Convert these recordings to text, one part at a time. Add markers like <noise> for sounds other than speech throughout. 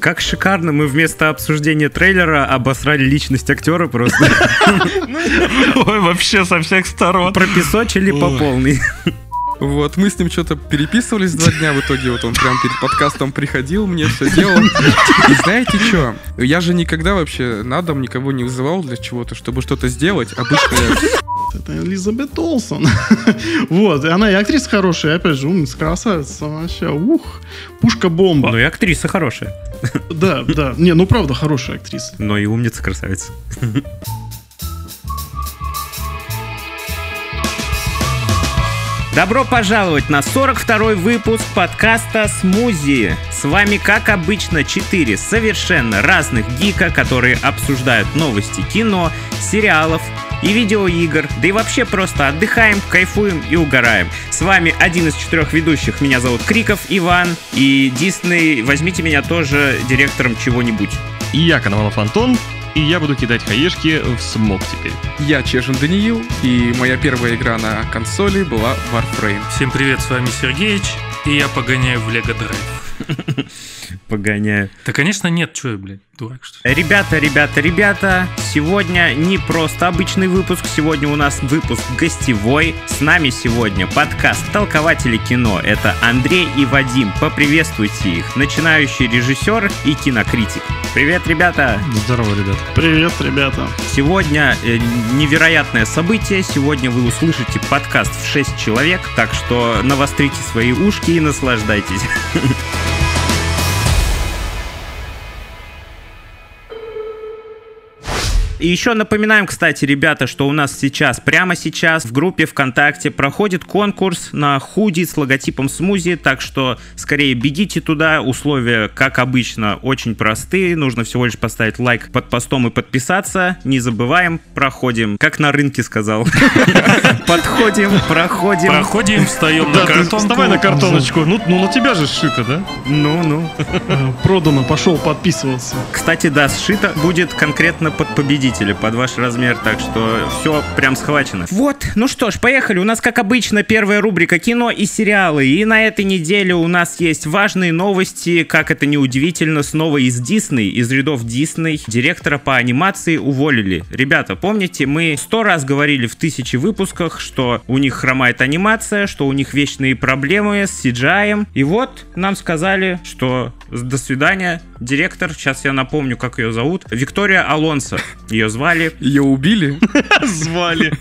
Как шикарно мы вместо обсуждения трейлера обосрали личность актера просто. <laughs> Ой, вообще со всех сторон. Пропесочили по полной. Вот, мы с ним что-то переписывались два дня, в итоге вот он прям перед подкастом приходил, мне все делал. И знаете что? Я же никогда вообще на дом никого не вызывал для чего-то, чтобы что-то сделать. Обычно я... Это Элизабет Олсон. <laughs> вот, и она и актриса хорошая, и опять же, умница, красавица, вообще, ух, пушка-бомба. Ну и актриса хорошая. да, да, не, ну правда хорошая актриса. Но и умница, красавица. <laughs> Добро пожаловать на 42-й выпуск подкаста «Смузи». С вами, как обычно, четыре совершенно разных гика, которые обсуждают новости кино, сериалов и видеоигр, да и вообще просто отдыхаем, кайфуем и угораем. С вами один из четырех ведущих, меня зовут Криков Иван, и Дисней, возьмите меня тоже директором чего-нибудь. И я, Коновалов Антон, и я буду кидать хаешки в смог теперь. Я Чешин Даниил, и моя первая игра на консоли была Warframe. Всем привет, с вами Сергеич, и я погоняю в Лего Драйв. <laughs> <laughs> Погоняю. Да, конечно, нет, что я, блядь, дурак, что ли? Ребята, ребята, ребята, сегодня не просто обычный выпуск, сегодня у нас выпуск гостевой. С нами сегодня подкаст «Толкователи кино». Это Андрей и Вадим. Поприветствуйте их. Начинающий режиссер и кинокритик. Привет, ребята! Здорово, ребят. Привет, ребята. Сегодня э, невероятное событие. Сегодня вы услышите подкаст в 6 человек, так что навострите свои ушки и наслаждайтесь. <laughs> И еще напоминаем, кстати, ребята, что у нас сейчас, прямо сейчас в группе ВКонтакте проходит конкурс на худи с логотипом смузи, так что скорее бегите туда. Условия, как обычно, очень простые. Нужно всего лишь поставить лайк под постом и подписаться. Не забываем, проходим, как на рынке сказал. <laughs> Подходим, проходим. Проходим, встаем на картонку. вставай на картоночку. Ну, ну на тебя же сшито, да? Ну, ну. Э, Продано, пошел подписываться. Кстати, да, сшито будет конкретно под победителя, под ваш размер, так что все прям схвачено. Вот, ну что ж, поехали. У нас, как обычно, первая рубрика кино и сериалы. И на этой неделе у нас есть важные новости, как это не удивительно, снова из Дисней, из рядов Дисней. Директора по анимации уволили. Ребята, помните, мы сто раз говорили в тысячи выпусках, что у них хромает анимация, что у них вечные проблемы с CGI. И вот нам сказали, что до свидания, директор, сейчас я напомню, как ее зовут, Виктория Алонсо. Ее звали. Ее убили? <laughs> Звали.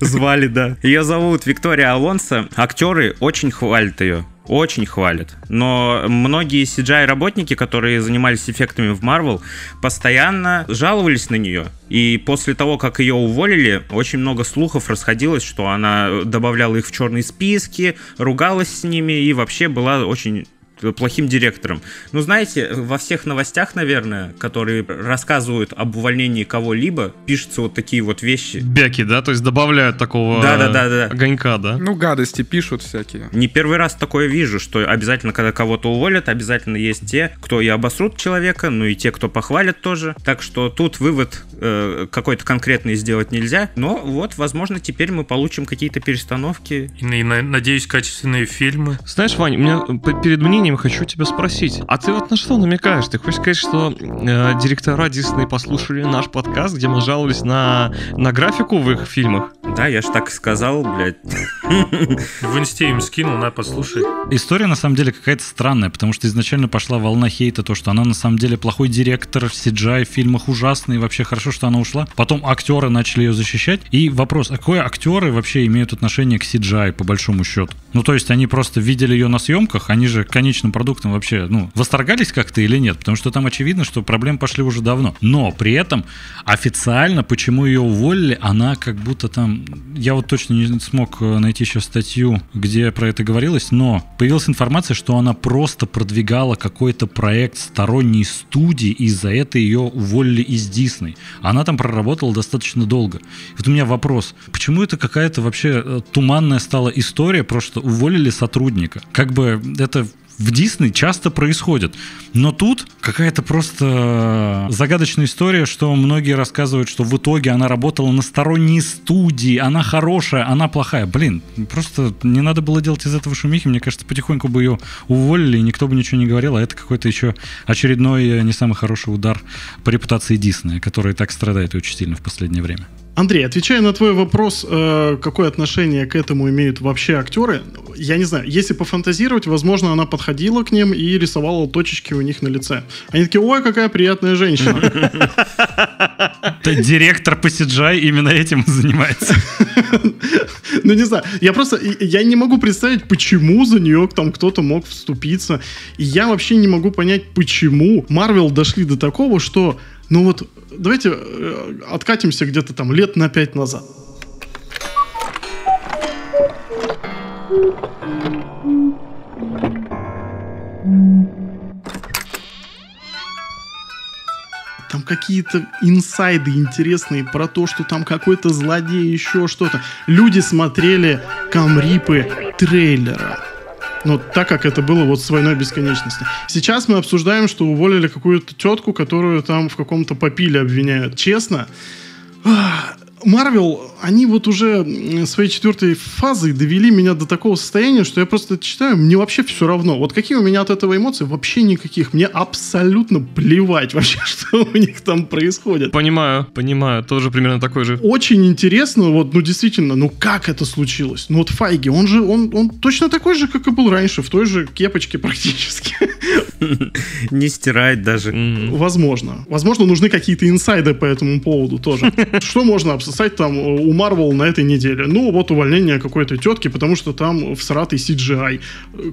Звали, да. Ее зовут Виктория Алонсо. Актеры очень хвалят ее. Очень хвалят. Но многие CGI-работники, которые занимались эффектами в Marvel, постоянно жаловались на нее. И после того, как ее уволили, очень много слухов расходилось, что она добавляла их в черные списки, ругалась с ними и вообще была очень плохим директором. Ну, знаете, во всех новостях, наверное, которые рассказывают об увольнении кого-либо, пишутся вот такие вот вещи. Бяки, да? То есть добавляют такого Да-да-да-да. огонька, да? Ну, гадости пишут всякие. Не первый раз такое вижу, что обязательно, когда кого-то уволят, обязательно есть те, кто и обосрут человека, ну и те, кто похвалят тоже. Так что тут вывод э, какой-то конкретный сделать нельзя. Но вот, возможно, теперь мы получим какие-то перестановки. И, и на- надеюсь, качественные фильмы. Знаешь, Вань, у меня п- перед мнением хочу тебя спросить. А ты вот на что намекаешь? Ты хочешь сказать, что э, директора Дисней послушали наш подкаст, где мы жаловались на, на графику в их фильмах? Да, я ж так и сказал, блядь. В инсте им скинул, на, послушай. История на самом деле какая-то странная, потому что изначально пошла волна хейта, то, что она на самом деле плохой директор, CGI в фильмах ужасный, вообще хорошо, что она ушла. Потом актеры начали ее защищать. И вопрос, а какой актеры вообще имеют отношение к CGI, по большому счету? Ну, то есть они просто видели ее на съемках, они же конечным продуктом вообще, ну, восторгались как-то или нет? Потому что там очевидно, что проблемы пошли уже давно. Но при этом официально, почему ее уволили, она как будто там... Я вот точно не смог э, найти еще статью, где про это говорилось, но появилась информация, что она просто продвигала какой-то проект сторонней студии, и за это ее уволили из Дисней. Она там проработала достаточно долго. Вот у меня вопрос, почему это какая-то вообще э, туманная стала история, просто уволили сотрудника? Как бы это в Дисней часто происходят. Но тут какая-то просто загадочная история, что многие рассказывают, что в итоге она работала на сторонней студии, она хорошая, она плохая. Блин, просто не надо было делать из этого шумихи. Мне кажется, потихоньку бы ее уволили, и никто бы ничего не говорил, а это какой-то еще очередной э, не самый хороший удар по репутации Диснея, который так страдает очень сильно в последнее время. Андрей, отвечая на твой вопрос, э, какое отношение к этому имеют вообще актеры, я не знаю, если пофантазировать, возможно, она подходила к ним и рисовала точечки у них на лице. Они такие, ой, какая приятная женщина. Директор по CGI именно этим занимается. Ну, не знаю, я просто, я не могу представить, почему за нее там кто-то мог вступиться. И я вообще не могу понять, почему Марвел дошли до такого, что ну вот давайте э, откатимся где-то там лет на пять назад. Там какие-то инсайды интересные про то, что там какой-то злодей, еще что-то. Люди смотрели камрипы трейлера. Ну, так как это было вот с «Войной бесконечности». Сейчас мы обсуждаем, что уволили какую-то тетку, которую там в каком-то попиле обвиняют. Честно, Марвел, они вот уже своей четвертой фазой довели меня до такого состояния, что я просто это читаю, мне вообще все равно. Вот какие у меня от этого эмоции? Вообще никаких. Мне абсолютно плевать <laughs> вообще, что у них там происходит. Понимаю, понимаю. Тоже примерно такой же. Очень интересно, вот, ну действительно, ну как это случилось? Ну вот Файги, он же, он, он точно такой же, как и был раньше, в той же кепочке практически. <laughs> Не стирает даже. Возможно. Возможно, нужны какие-то инсайды по этому поводу тоже. <laughs> Что можно обсосать там у Marvel на этой неделе? Ну, вот увольнение какой-то тетки, потому что там всратый CGI.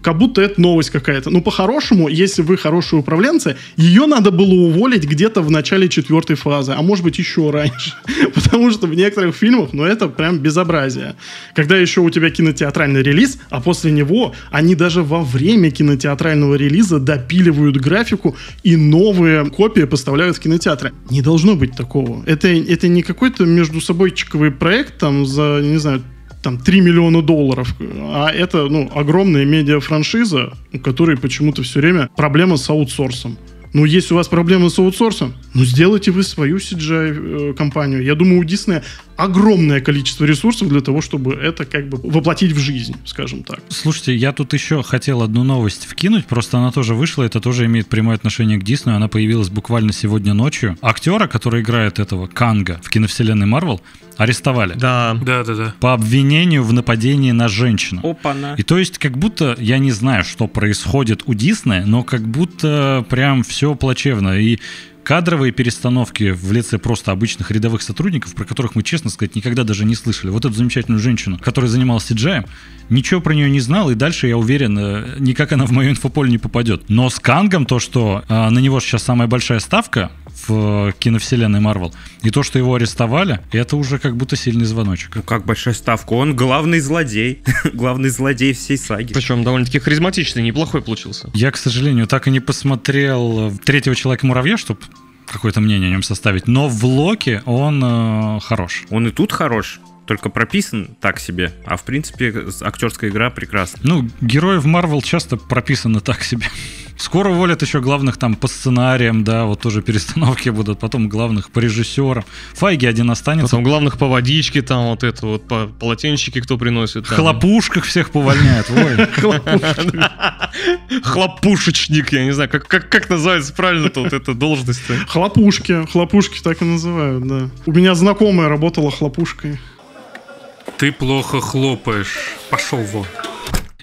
Как будто это новость какая-то. Ну, по-хорошему, если вы хорошие управленцы, ее надо было уволить где-то в начале четвертой фазы, а может быть еще раньше. <laughs> Потому что в некоторых фильмах, ну, это прям безобразие. Когда еще у тебя кинотеатральный релиз, а после него они даже во время кинотеатрального релиза допиливают графику и новые копии поставляют в кинотеатры. Не должно быть такого. Это, это не какой-то между собойчиковый проект там за, не знаю, там 3 миллиона долларов, а это, ну, огромная медиа-франшиза, у которой почему-то все время проблема с аутсорсом. Ну, если у вас проблемы с аутсорсом, ну, сделайте вы свою CGI-компанию. Я думаю, у Disney огромное количество ресурсов для того, чтобы это как бы воплотить в жизнь, скажем так. Слушайте, я тут еще хотел одну новость вкинуть, просто она тоже вышла, это тоже имеет прямое отношение к Диснею, она появилась буквально сегодня ночью. Актера, который играет этого Канга в киновселенной Марвел, арестовали. Да. Да, да, да. По обвинению в нападении на женщину. Опа-на. И то есть как будто, я не знаю, что происходит у Диснея, но как будто прям все плачевно. И кадровые перестановки в лице просто обычных рядовых сотрудников, про которых мы, честно сказать, никогда даже не слышали. Вот эту замечательную женщину, которая занималась CGI, ничего про нее не знал, и дальше, я уверен, э, никак она в мою инфополе не попадет. Но с Кангом то, что э, на него сейчас самая большая ставка в киновселенной Марвел, и то, что его арестовали, это уже как будто сильный звоночек. Ну как большая ставка? Он главный злодей. <laughs> главный злодей всей саги. Причем довольно-таки харизматичный, неплохой получился. Я, к сожалению, так и не посмотрел третьего человека-муравья, чтобы какое-то мнение о нем составить. Но в Локе он э, хорош. Он и тут хорош только прописан так себе, а в принципе актерская игра прекрасна. Ну, герои в Марвел часто прописаны так себе. <laughs> Скоро уволят еще главных там по сценариям, да, вот тоже перестановки будут, потом главных по режиссерам. Файги один останется. Потом главных по водичке, там вот это вот по полотенчики кто приносит. В хлопушках всех повольняют. <laughs> Хлопушечник, я не знаю, как, как, как называется правильно-то вот эта должность? Хлопушки, хлопушки так и называют, да. У меня знакомая работала хлопушкой. Ты плохо хлопаешь. Пошел вон.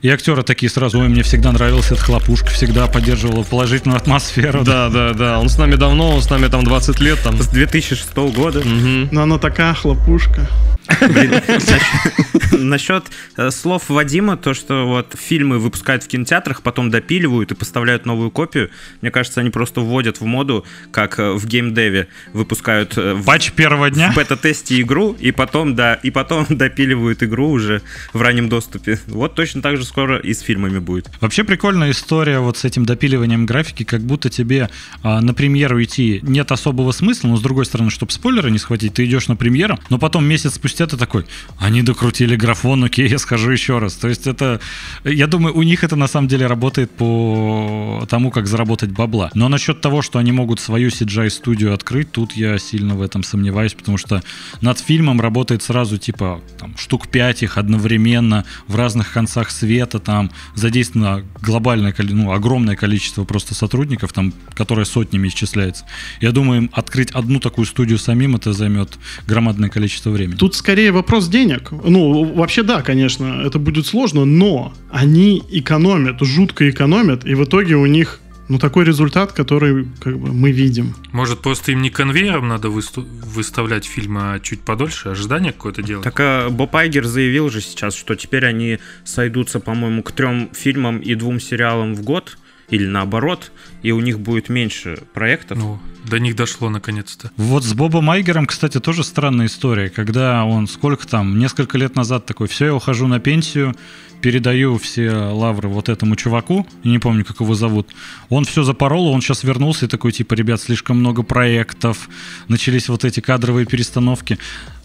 И актеры такие сразу, ой, мне всегда нравился этот хлопушка, всегда поддерживал положительную атмосферу. Да, да, да. Он с нами давно, он с нами там 20 лет. Там. С 2006 года. Но она такая хлопушка. Насчет э, слов Вадима, то, что вот фильмы выпускают в кинотеатрах, потом допиливают и поставляют новую копию, мне кажется, они просто вводят в моду, как э, в геймдеве выпускают э, в, Патч первого дня? в бета-тесте игру, и потом, да, и потом <laughs> допиливают игру уже в раннем доступе. Вот точно так же скоро и с фильмами будет. Вообще прикольная история вот с этим допиливанием графики, как будто тебе а, на премьеру идти нет особого смысла, но с другой стороны, чтобы спойлеры не схватить, ты идешь на премьеру, но потом месяц спустя спустя ты такой, они докрутили графон, окей, я скажу еще раз. То есть это, я думаю, у них это на самом деле работает по тому, как заработать бабла. Но насчет того, что они могут свою CGI-студию открыть, тут я сильно в этом сомневаюсь, потому что над фильмом работает сразу типа там, штук 5 их одновременно в разных концах света, там задействовано глобальное, ну, огромное количество просто сотрудников, там, которое сотнями исчисляется. Я думаю, открыть одну такую студию самим, это займет громадное количество времени. Тут скорее вопрос денег. Ну, вообще да, конечно, это будет сложно, но они экономят, жутко экономят, и в итоге у них ну, такой результат, который как бы мы видим. Может, просто им не конвейером надо высту- выставлять фильмы, а чуть подольше, ожидание какое-то делать? Так а, Боб Айгер заявил же сейчас, что теперь они сойдутся, по-моему, к трем фильмам и двум сериалам в год, или наоборот, и у них будет меньше проектов. Ну, до них дошло наконец-то. Вот с Бобом Айгером, кстати, тоже странная история, когда он сколько там, несколько лет назад такой, все, я ухожу на пенсию, передаю все лавры вот этому чуваку, не помню, как его зовут, он все запорол, он сейчас вернулся и такой, типа, ребят, слишком много проектов, начались вот эти кадровые перестановки.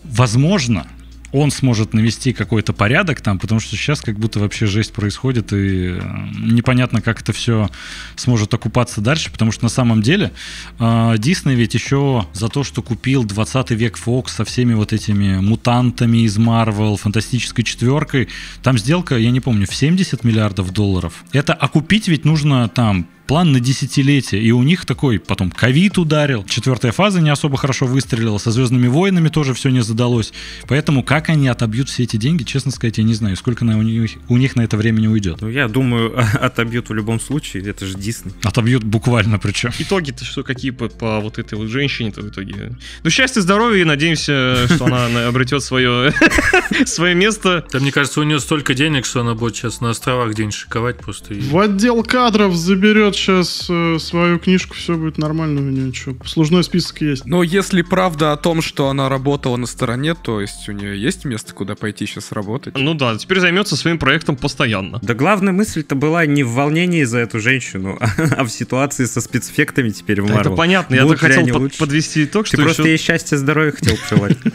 Возможно, он сможет навести какой-то порядок там, потому что сейчас как будто вообще жесть происходит, и э, непонятно, как это все сможет окупаться дальше, потому что на самом деле э, Дисней ведь еще за то, что купил 20 век Фокс со всеми вот этими мутантами из Марвел, фантастической четверкой, там сделка, я не помню, в 70 миллиардов долларов. Это окупить ведь нужно там план на десятилетие, и у них такой потом ковид ударил, четвертая фаза не особо хорошо выстрелила, со Звездными войнами тоже все не задалось, поэтому как они отобьют все эти деньги, честно сказать, я не знаю, сколько на, у, них, у них на это времени уйдет. Ну, я думаю, <laughs> отобьют в любом случае, это же Дисней. Отобьют буквально причем. Итоги-то что, какие по, по вот этой вот женщине-то в итоге? Ну, счастья, здоровья, и надеемся, что она на- обретет свое, <laughs> свое место. Да, мне кажется, у нее столько денег, что она будет сейчас на островах день шиковать просто. и- В отдел кадров заберет сейчас э, свою книжку, все будет нормально у нее. Что, послужной список есть. Но если правда о том, что она работала на стороне, то есть у нее есть место, куда пойти сейчас работать? Ну да, теперь займется своим проектом постоянно. Да главная мысль-то была не в волнении за эту женщину, <laughs> а в ситуации со спецэффектами теперь в Да, Marvel. Это понятно, я ли хотел под- подвести итог, Ты что просто еще- ей счастья, здоровья хотел пожелать. <laughs>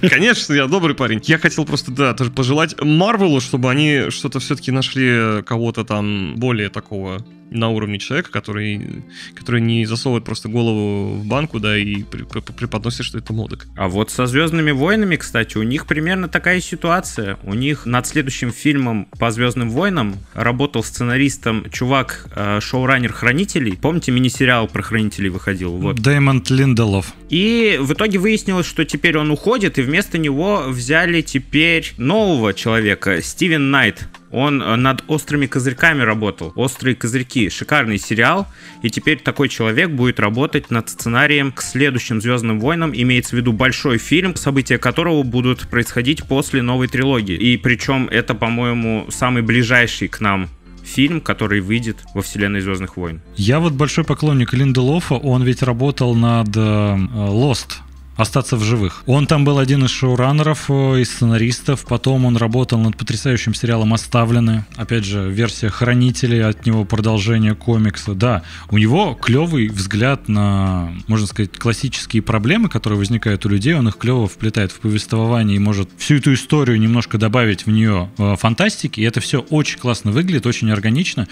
<laughs> Конечно, я добрый парень. Я хотел просто, да, тоже пожелать Марвелу, чтобы они что-то все-таки нашли кого-то там более такого на уровне человека, который, который не засовывает просто голову в банку, да, и преподносит, что это модок. А вот со Звездными войнами, кстати, у них примерно такая ситуация. У них над следующим фильмом по Звездным войнам работал сценаристом чувак, э, шоураннер Хранителей. Помните, мини-сериал про Хранителей выходил? Вот. Дэймонд Линделов. И в итоге выяснилось, что теперь он уходит, и вместо него взяли теперь нового человека, Стивен Найт. Он э, над «Острыми козырьками» работал. «Острые козырьки» — шикарный сериал, и теперь такой человек будет работать над сценарием к следующим «Звездным войнам», имеется в виду большой фильм, события которого будут происходить после новой трилогии. И причем это, по-моему, самый ближайший к нам фильм, который выйдет во вселенной Звездных войн. Я вот большой поклонник Линделофа, он ведь работал над э, Lost. Остаться в живых. Он там был один из шоураннеров, э, из сценаристов. Потом он работал над потрясающим сериалом «Оставлены». Опять же, версия «Хранителей», от него продолжение комикса. Да, у него клевый взгляд на, можно сказать, классические проблемы, которые возникают у людей. Он их клево вплетает в повествование и может всю эту историю немножко добавить в нее э, фантастики. И это все очень классно выглядит, очень органично.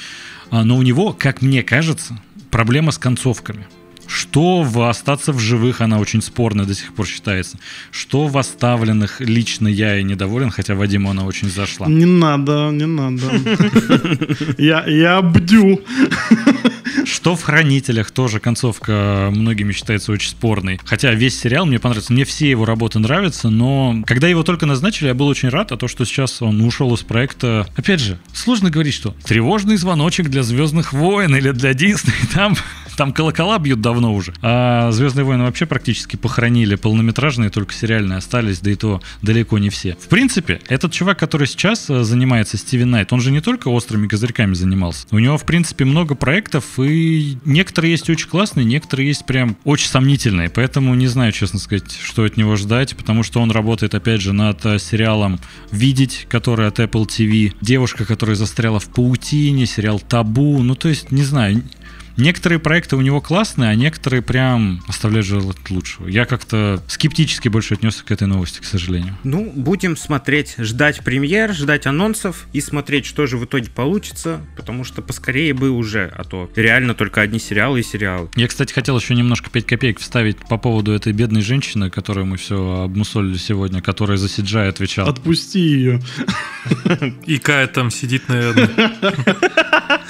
А, Но у него, как мне кажется, проблема с концовками. Что в «Остаться в живых» она очень спорная до сих пор считается. Что в «Оставленных» лично я и недоволен, хотя Вадиму она очень зашла. Не надо, не надо. <laughs> Я, я бдю. Что в «Хранителях» тоже концовка многими считается очень спорной. Хотя весь сериал мне понравился. Мне все его работы нравятся, но когда его только назначили, я был очень рад, а то, что сейчас он ушел из проекта... Опять же, сложно говорить, что тревожный звоночек для «Звездных войн» или для Дисней, <laughs> там там колокола бьют давно уже. А Звездные войны вообще практически похоронили. Полнометражные, только сериальные остались, да и то далеко не все. В принципе, этот чувак, который сейчас э, занимается, Стивен Найт, он же не только острыми козырьками занимался. У него, в принципе, много проектов, и некоторые есть очень классные, некоторые есть прям очень сомнительные. Поэтому не знаю, честно сказать, что от него ждать, потому что он работает, опять же, над э, сериалом «Видеть», который от Apple TV. Девушка, которая застряла в паутине, сериал «Табу». Ну, то есть, не знаю, некоторые проекты у него классные, а некоторые прям оставляют желать лучшего. Я как-то скептически больше отнесся к этой новости, к сожалению. Ну, будем смотреть, ждать премьер, ждать анонсов и смотреть, что же в итоге получится, потому что поскорее бы уже, а то реально только одни сериалы и сериалы. Я, кстати, хотел еще немножко 5 копеек вставить по поводу этой бедной женщины, которую мы все обмусолили сегодня, которая за CGI отвечала. Отпусти ее. И Кая там сидит, наверное.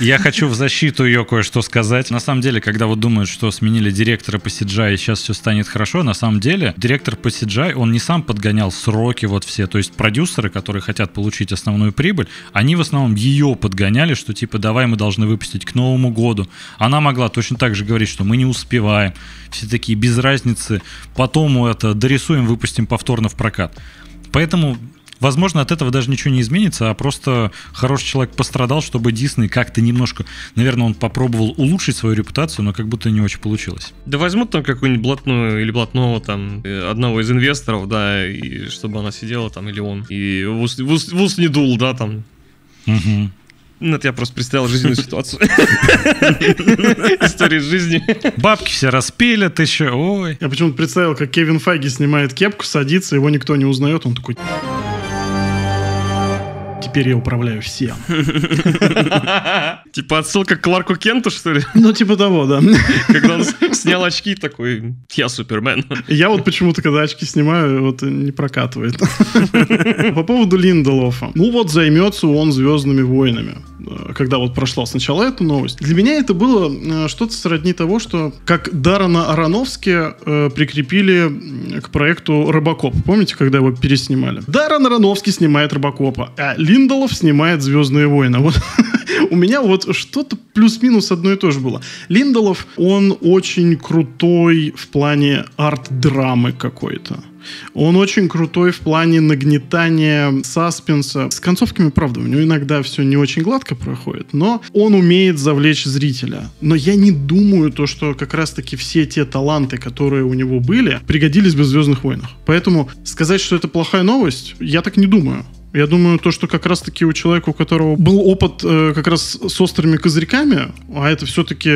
Я хочу в защиту ее кое-что сказать. На самом деле, когда вот думают, что сменили директора по CGI и сейчас все станет хорошо, на самом деле директор по CGI, он не сам подгонял сроки вот все. То есть продюсеры, которые хотят получить основную прибыль, они в основном ее подгоняли, что типа давай мы должны выпустить к Новому году. Она могла точно так же говорить, что мы не успеваем. Все такие без разницы. Потом это дорисуем, выпустим повторно в прокат. Поэтому Возможно, от этого даже ничего не изменится, а просто хороший человек пострадал, чтобы Дисней как-то немножко, наверное, он попробовал улучшить свою репутацию, но как будто не очень получилось. Да возьмут там какую-нибудь блатную или блатного там э, одного из инвесторов, да, и чтобы она сидела там, или он, и в ус, в ус, в ус не дул, да, там. Угу. Ну, это я просто представил жизненную ситуацию. <laughs> История жизни. Бабки все распилят еще, ой. Я почему-то представил, как Кевин Файги снимает кепку, садится, его никто не узнает, он такой... Теперь я управляю всем. <laughs> Типа отсылка к Кларку Кенту, что ли? Ну, типа того, да. Когда он снял очки, такой, я Супермен. Я вот почему-то, когда очки снимаю, вот не прокатывает. <laughs> По поводу Линдолофа. Ну вот займется он Звездными войнами. Когда вот прошла сначала эту новость. Для меня это было э, что-то сродни того, что как Дарана Аронофски э, прикрепили к проекту Робокоп. Помните, когда его переснимали? Даран Аронофский снимает Робокопа, а Линдолов снимает Звездные войны. Вот <laughs> у меня вот что-то плюс-минус одно и то же было. Линдолов, он очень крутой в плане арт-драмы какой-то. Он очень крутой в плане нагнетания саспенса. С концовками, правда, у него иногда все не очень гладко проходит, но он умеет завлечь зрителя. Но я не думаю то, что как раз-таки все те таланты, которые у него были, пригодились бы в «Звездных войнах». Поэтому сказать, что это плохая новость, я так не думаю. Я думаю, то, что как раз-таки у человека, у которого был опыт э, как раз с острыми козырьками, а это все-таки,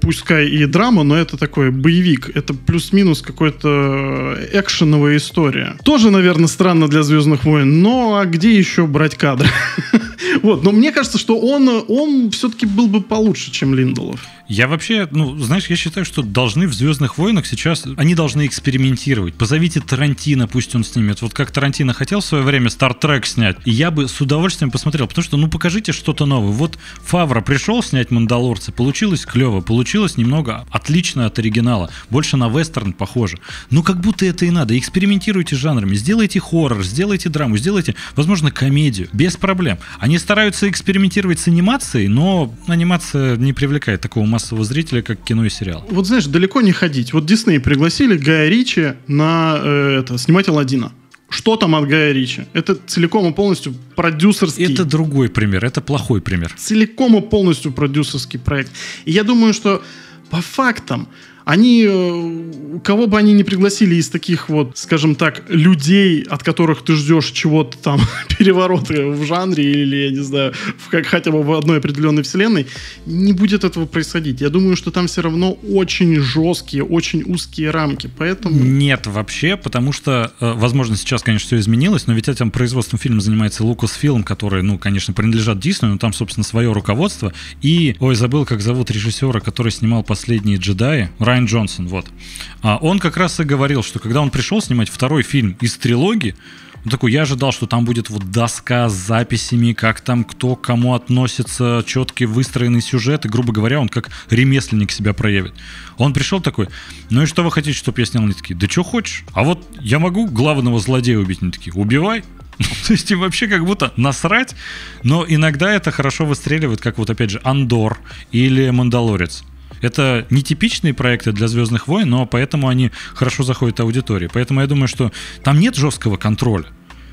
пускай и драма, но это такой боевик, это плюс-минус какой-то экшеновая история. Тоже, наверное, странно для «Звездных войн», но а где еще брать кадры? <laughs> Вот, но мне кажется, что он, он все-таки был бы получше, чем Линдолов. Я вообще, ну, знаешь, я считаю, что должны в «Звездных войнах» сейчас, они должны экспериментировать. Позовите Тарантино, пусть он снимет. Вот как Тарантино хотел в свое время «Стартрек» снять, и я бы с удовольствием посмотрел, потому что, ну, покажите что-то новое. Вот Фавра пришел снять «Мандалорца», получилось клево, получилось немного отлично от оригинала, больше на вестерн похоже. Ну, как будто это и надо. Экспериментируйте с жанрами, сделайте хоррор, сделайте драму, сделайте, возможно, комедию, без проблем. Они стараются экспериментировать с анимацией, но анимация не привлекает такого массового зрителя, как кино и сериал. Вот знаешь, далеко не ходить. Вот Дисней пригласили Гая Ричи на э, это, снимать Аладдина. Что там от Гая Ричи? Это целиком и полностью продюсерский. Это другой пример, это плохой пример. целиком и полностью продюсерский проект. И я думаю, что по фактам они, э, кого бы они ни пригласили из таких вот, скажем так, людей, от которых ты ждешь чего-то там, <laughs> переворота в жанре или, я не знаю, в, как, хотя бы в одной определенной вселенной, не будет этого происходить. Я думаю, что там все равно очень жесткие, очень узкие рамки, поэтому... Нет вообще, потому что, э, возможно, сейчас, конечно, все изменилось, но ведь этим производством фильма занимается Lucasfilm, который, ну, конечно, принадлежат Диснею, но там, собственно, свое руководство. И, ой, забыл, как зовут режиссера, который снимал «Последние джедаи», Райан Джонсон, вот. А он как раз и говорил, что когда он пришел снимать второй фильм из трилогии, он такой, я ожидал, что там будет вот доска с записями, как там кто к кому относится, четкий выстроенный сюжет, и, грубо говоря, он как ремесленник себя проявит. Он пришел такой, ну и что вы хотите, чтобы я снял? Они такие, да что хочешь? А вот я могу главного злодея убить? Они такие, убивай. <laughs> То есть им вообще как будто насрать, но иногда это хорошо выстреливает, как вот опять же Андор или Мандалорец. Это нетипичные проекты для Звездных войн, но поэтому они хорошо заходят аудитории. Поэтому я думаю, что там нет жесткого контроля.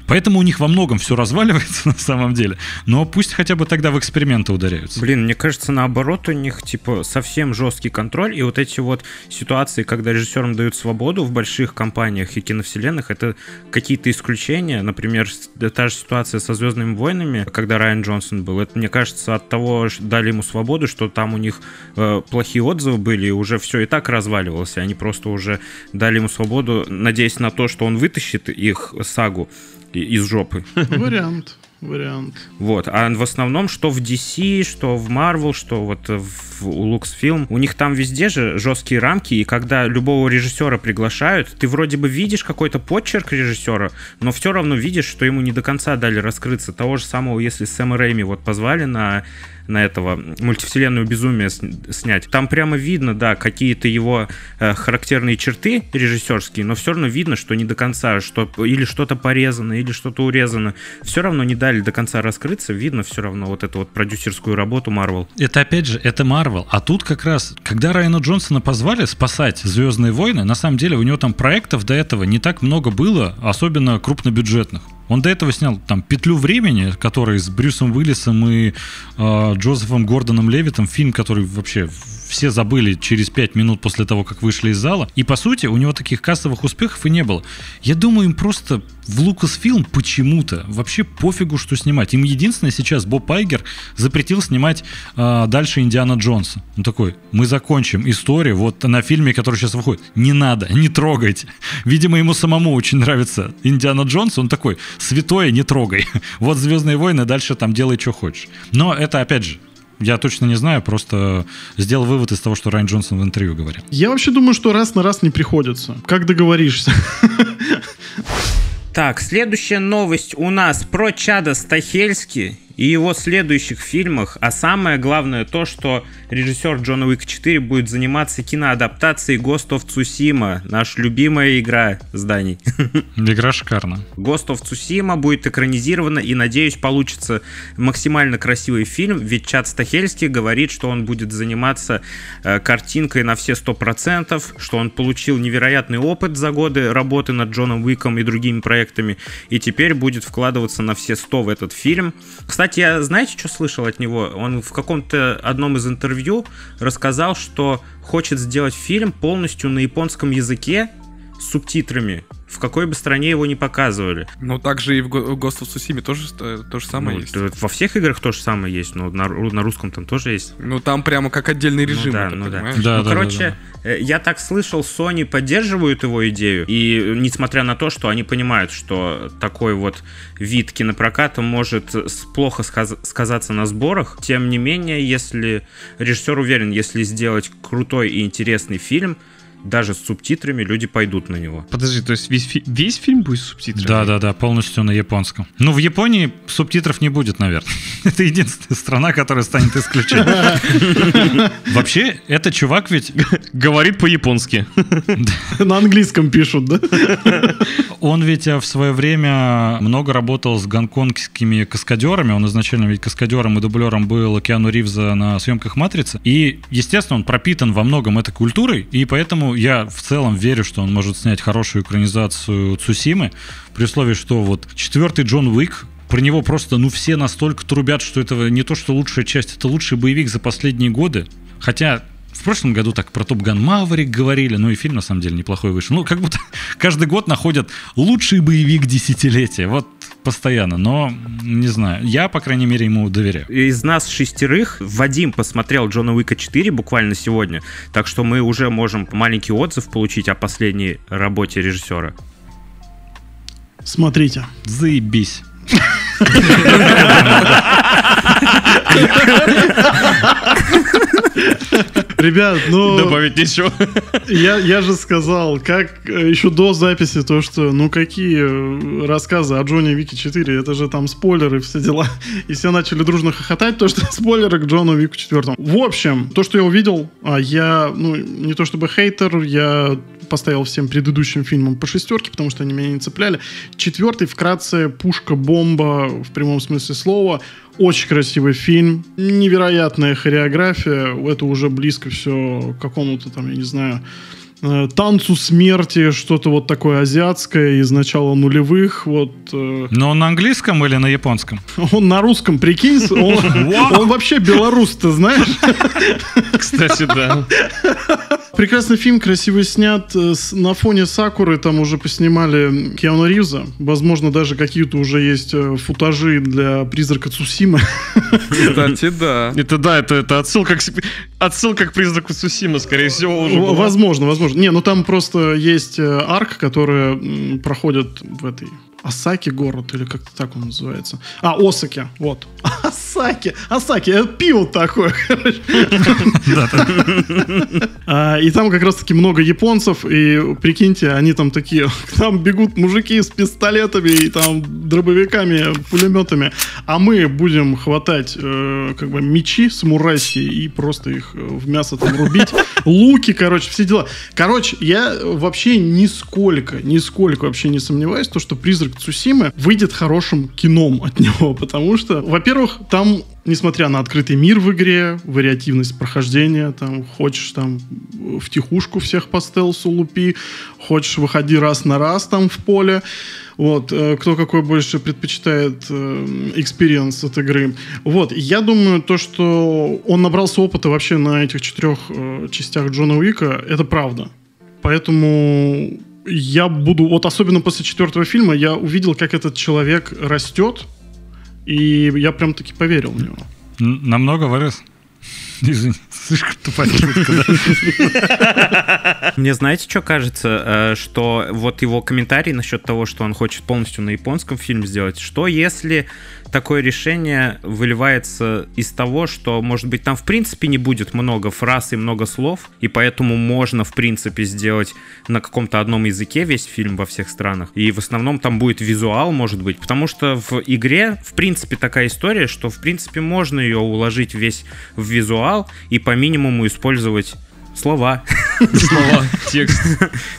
Поэтому у них во многом все разваливается <laughs> на самом деле. Но пусть хотя бы тогда в эксперименты ударяются. Блин, мне кажется, наоборот, у них типа совсем жесткий контроль, и вот эти вот ситуации, когда режиссерам дают свободу в больших компаниях и киновселенных, это какие-то исключения. Например, да, та же ситуация со Звездными войнами, когда Райан Джонсон был. Это, мне кажется, от того, что дали ему свободу, что там у них э, плохие отзывы были, и уже все и так разваливалось. Они просто уже дали ему свободу, надеясь на то, что он вытащит их сагу из жопы. <laughs> Вариант. Вариант. Вот. А в основном, что в DC, что в Marvel, что вот в, у Lucasfilm, у них там везде же жесткие рамки, и когда любого режиссера приглашают, ты вроде бы видишь какой-то подчерк режиссера, но все равно видишь, что ему не до конца дали раскрыться. Того же самого, если Сэма Рэйми вот позвали на на этого мультивселенную безумие снять. Там прямо видно, да, какие-то его э, характерные черты режиссерские, но все равно видно, что не до конца, что или что-то порезано, или что-то урезано. Все равно не дали до конца раскрыться, видно все равно вот эту вот продюсерскую работу Marvel. Это опять же, это Марвел. А тут как раз, когда Райана Джонсона позвали спасать Звездные войны, на самом деле у него там проектов до этого не так много было, особенно крупнобюджетных. Он до этого снял там «Петлю времени», который с Брюсом Уиллисом и э, Джозефом Гордоном Левитом, фильм, который вообще все забыли через пять минут после того, как вышли из зала. И, по сути, у него таких кассовых успехов и не было. Я думаю, им просто в Лукасфилм почему-то вообще пофигу, что снимать. Им единственное сейчас Боб Айгер запретил снимать а, дальше Индиана Джонса. Он такой, мы закончим историю вот на фильме, который сейчас выходит. Не надо, не трогайте. Видимо, ему самому очень нравится Индиана Джонс. Он такой, святое, не трогай. <laughs> Вот Звездные войны, дальше там делай, что хочешь. Но это, опять же, я точно не знаю, просто сделал вывод из того, что Райан Джонсон в интервью говорил. Я вообще думаю, что раз на раз не приходится. Как договоришься? Так, следующая новость у нас про Чада Стахельски и его следующих фильмах, а самое главное то, что режиссер Джона Уик 4 будет заниматься киноадаптацией Ghost of Tsushima, наша любимая игра зданий. <laughs> Игра шикарна. Ghost of Tsushima будет экранизирована и, надеюсь, получится максимально красивый фильм, ведь Чад Стахельский говорит, что он будет заниматься э, картинкой на все 100%, что он получил невероятный опыт за годы работы над Джоном Уиком и другими проектами, и теперь будет вкладываться на все 100 в этот фильм. Кстати, я знаете, что слышал от него? Он в каком-то одном из интервью рассказал, что хочет сделать фильм полностью на японском языке с субтитрами, в какой бы стране его не показывали. Ну, также и в Ghost of Tsushima тоже то, же самое Ну, есть. Во всех играх то же самое есть, но на, на русском там тоже есть. Ну, там прямо как отдельный режим. ну да, это, ну да. понимаешь? Да, ну, да, короче, э, я так слышал, Sony поддерживают его идею, и э, несмотря на то, что они понимают, что такой вот вид кинопроката может плохо сказ- сказаться на сборах, тем не менее, если режиссер уверен, если сделать крутой и интересный фильм, даже с субтитрами люди пойдут на него. Подожди, то есть весь, фи- весь фильм будет с субтитрами? Да, да, да, полностью на японском. Ну, в Японии субтитров не будет, наверное. <laughs> Это единственная страна, которая станет исключением. <laughs> Вообще, этот чувак ведь, Говорит по-японски. <laughs> На английском пишут, да? он ведь э, в свое время много работал с гонконгскими каскадерами. Он изначально ведь каскадером и дублером был Киану Ривза на съемках «Матрицы». И, естественно, он пропитан во многом этой культурой. И поэтому я в целом верю, что он может снять хорошую экранизацию Цусимы. При условии, что вот четвертый Джон Уик, про него просто, ну, все настолько трубят, что это не то, что лучшая часть, это лучший боевик за последние годы. Хотя в прошлом году так про Топ Ган Маврик говорили, ну и фильм на самом деле неплохой вышел. Ну, как будто <laughs> каждый год находят лучший боевик десятилетия. Вот постоянно. Но, не знаю, я, по крайней мере, ему доверяю. Из нас шестерых Вадим посмотрел Джона Уика 4 буквально сегодня, так что мы уже можем маленький отзыв получить о последней работе режиссера. Смотрите. Заебись. <laughs> Ребят, ну... Добавить ничего. Я, я же сказал, как э, еще до записи, то, что ну какие э, рассказы о Джоне Вики 4, это же там спойлеры, все дела. <laughs> И все начали дружно хохотать, то, что <laughs> спойлеры к Джону Вику 4. В общем, то, что я увидел, а я, ну, не то чтобы хейтер, я поставил всем предыдущим фильмам по шестерке, потому что они меня не цепляли. Четвертый, вкратце, пушка-бомба в прямом смысле слова. Очень красивый фильм, невероятная хореография, это уже близко все к какому-то там, я не знаю, танцу смерти, что-то вот такое азиатское из начала нулевых. Вот э, Но он на английском или на японском? он на русском, прикинь, он, он вообще белорус, ты знаешь? Кстати, да. Прекрасный фильм, красиво снят. э, На фоне Сакуры там уже поснимали Киану Ривза. Возможно, даже какие-то уже есть э, футажи для «Призрака Цусимы». Кстати, да. Это да, это, это отсылка, к, отсылка к призраку Сусима, скорее всего, уже В- была. Возможно, возможно. Не, ну там просто есть э, арк, которая м, проходит в этой... Осаки город, или как-то так он называется. А, Осаки, вот. <laughs> Осаки, Осаки, это пиво такое, <laughs> короче. <laughs> И там как раз-таки много японцев, и прикиньте, они там такие, к нам бегут мужики с пистолетами и там дробовиками, пулеметами, а мы будем хватать э, как бы мечи самурайские и просто их э, в мясо там рубить, луки, короче, все дела. Короче, я вообще нисколько, нисколько вообще не сомневаюсь, то, что «Призрак Цусимы» выйдет хорошим кином от него, <laughs> потому что, во-первых, там несмотря на открытый мир в игре, вариативность прохождения, там, хочешь там в тихушку всех по стелсу лупи, хочешь выходи раз на раз там в поле, вот, э, кто какой больше предпочитает experience от игры. Вот, я думаю, то, что он набрался опыта вообще на этих четырех э, частях Джона Уика, это правда. Поэтому я буду, вот особенно после четвертого фильма, я увидел, как этот человек растет, и я прям таки поверил в него. Намного вырос. <laughs> Извини, слишком тупая шутка? <laughs> Мне знаете, что кажется? Э, Что вот его комментарий насчет того, что он хочет полностью на японском фильм сделать. Что если такое решение выливается из того, что, может быть, там в принципе не будет много фраз и много слов, и поэтому можно, в принципе, сделать на каком-то одном языке весь фильм во всех странах. И в основном там будет визуал, может быть, потому что в игре, в принципе, такая история, что, в принципе, можно ее уложить весь в визуал и по минимуму использовать слова. <laughs> Слова, <laughs> текст,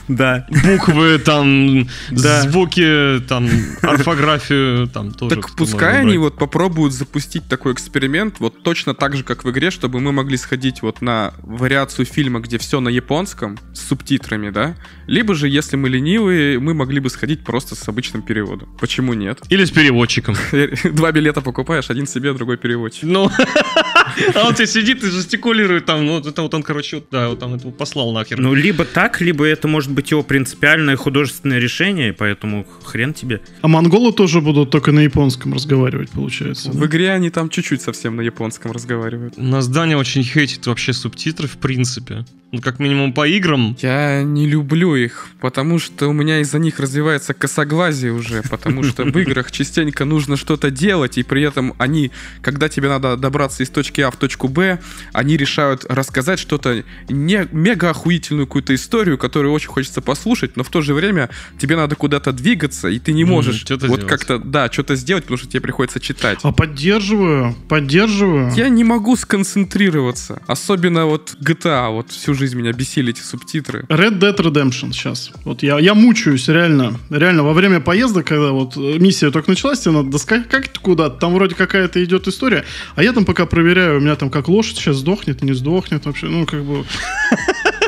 Да. буквы, там, Да. звуки, там, орфографию, там тоже. Так пускай они вот попробуют запустить такой эксперимент, вот точно так же, как в игре, чтобы мы могли сходить вот на вариацию фильма, где все на японском, с субтитрами, да? Либо же, если мы ленивые, мы могли бы сходить просто с обычным переводом. Почему нет? Или с переводчиком. <laughs> Два билета покупаешь, один себе, другой переводчик. Ну, <laughs> а он тебе сидит и жестикулирует там, ну, вот это вот он, короче, вот, да, вот там этого послал нахер. Ну, либо так, либо это может быть его принципиальное художественное решение, поэтому хрен тебе. А монголы тоже будут только на японском разговаривать, получается. да? В игре они там чуть-чуть совсем на японском разговаривают. У нас Даня очень хейтит вообще субтитры, в принципе. Ну, как минимум по играм. Я не люблю их, потому что у меня из-за них развивается косоглазие уже, потому что в играх частенько нужно что-то делать, и при этом они, когда тебе надо добраться из точки А в точку Б, они решают рассказать что-то не мега охуительную какую-то историю, которую очень хочется послушать, но в то же время тебе надо куда-то двигаться, и ты не можешь что-то вот как-то, да, что-то сделать, потому что тебе приходится читать. А поддерживаю, поддерживаю. Я не могу сконцентрироваться. Особенно вот GTA. Вот всю жизнь меня бесили эти субтитры. Red Dead Redemption сейчас. Вот я, я мучаюсь, реально. Реально, во время поезда, когда вот э, миссия только началась, тебе надо доскакать куда-то, там вроде какая-то идет история, а я там пока проверяю, у меня там как лошадь сейчас сдохнет, не сдохнет вообще, ну, как бы...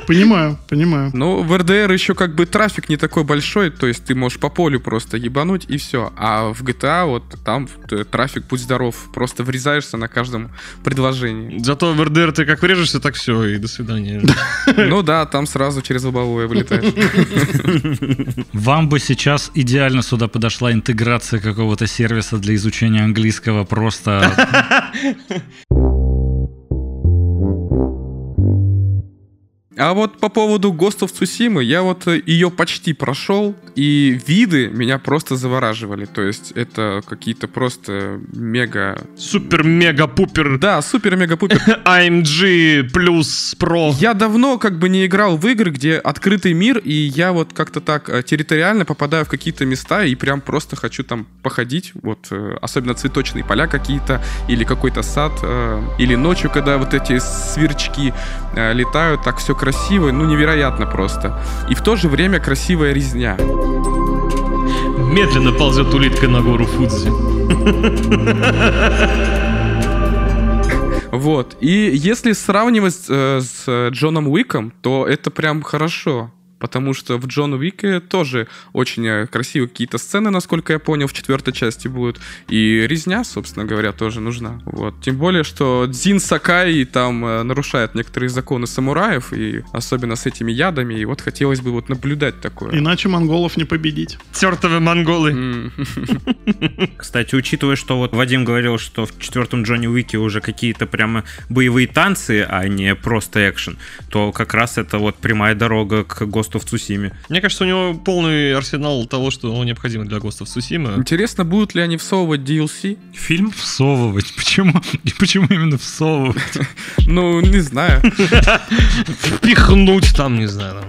Понимаю, понимаю. Но в РДР еще как бы трафик не такой большой, то есть ты можешь по полю просто ебануть и все. А в GTA вот там трафик, будь здоров, просто врезаешься на каждом предложении. Зато в РДР ты как врежешься, так все, и до свидания. <laughs> Ну да, там сразу через лобовое вылетаешь. <laughs> Вам бы сейчас идеально сюда подошла интеграция какого-то сервиса для изучения английского просто... <laughs> А вот по поводу of Tsushima, я вот э, ее почти прошел, и виды меня просто завораживали. То есть это какие-то просто мега... Супер-мега-пупер Да, супер-мега-пупер. <laughs> AMG плюс Pro. Я давно как бы не играл в игры, где открытый мир, и я вот как-то так э, территориально попадаю в какие-то места и прям просто хочу там походить, вот э, особенно цветочные поля какие-то, или какой-то сад, или ночью, когда вот эти сверчки летают, так все красиво, ну невероятно просто. И в то же время красивая резня. Медленно ползет улитка на гору Фудзи. Вот. И если сравнивать э, с Джоном Уиком, то это прям хорошо. Потому что в Джон Уике тоже очень э, красивые какие-то сцены, насколько я понял, в четвертой части будут. И резня, собственно говоря, тоже нужна. Вот. Тем более, что Дзин Сакай там э, нарушает некоторые законы самураев, и особенно с этими ядами. И вот хотелось бы вот наблюдать такое. Иначе монголов не победить. Чертовы монголы. <laughs> Кстати, учитывая, что вот Вадим говорил, что в четвертом Джонни Уике уже какие-то прямо боевые танцы, а не просто экшен, то как раз это вот прямая дорога к Ghost of Tsushima. Мне кажется, у него полный арсенал того, что необходимо для Ghost of Tsushima. Интересно, будут ли они всовывать DLC? Фильм? Всовывать. Почему? И почему именно всовывать? <laughs> Ну, не знаю. <laughs> Впихнуть там, не знаю.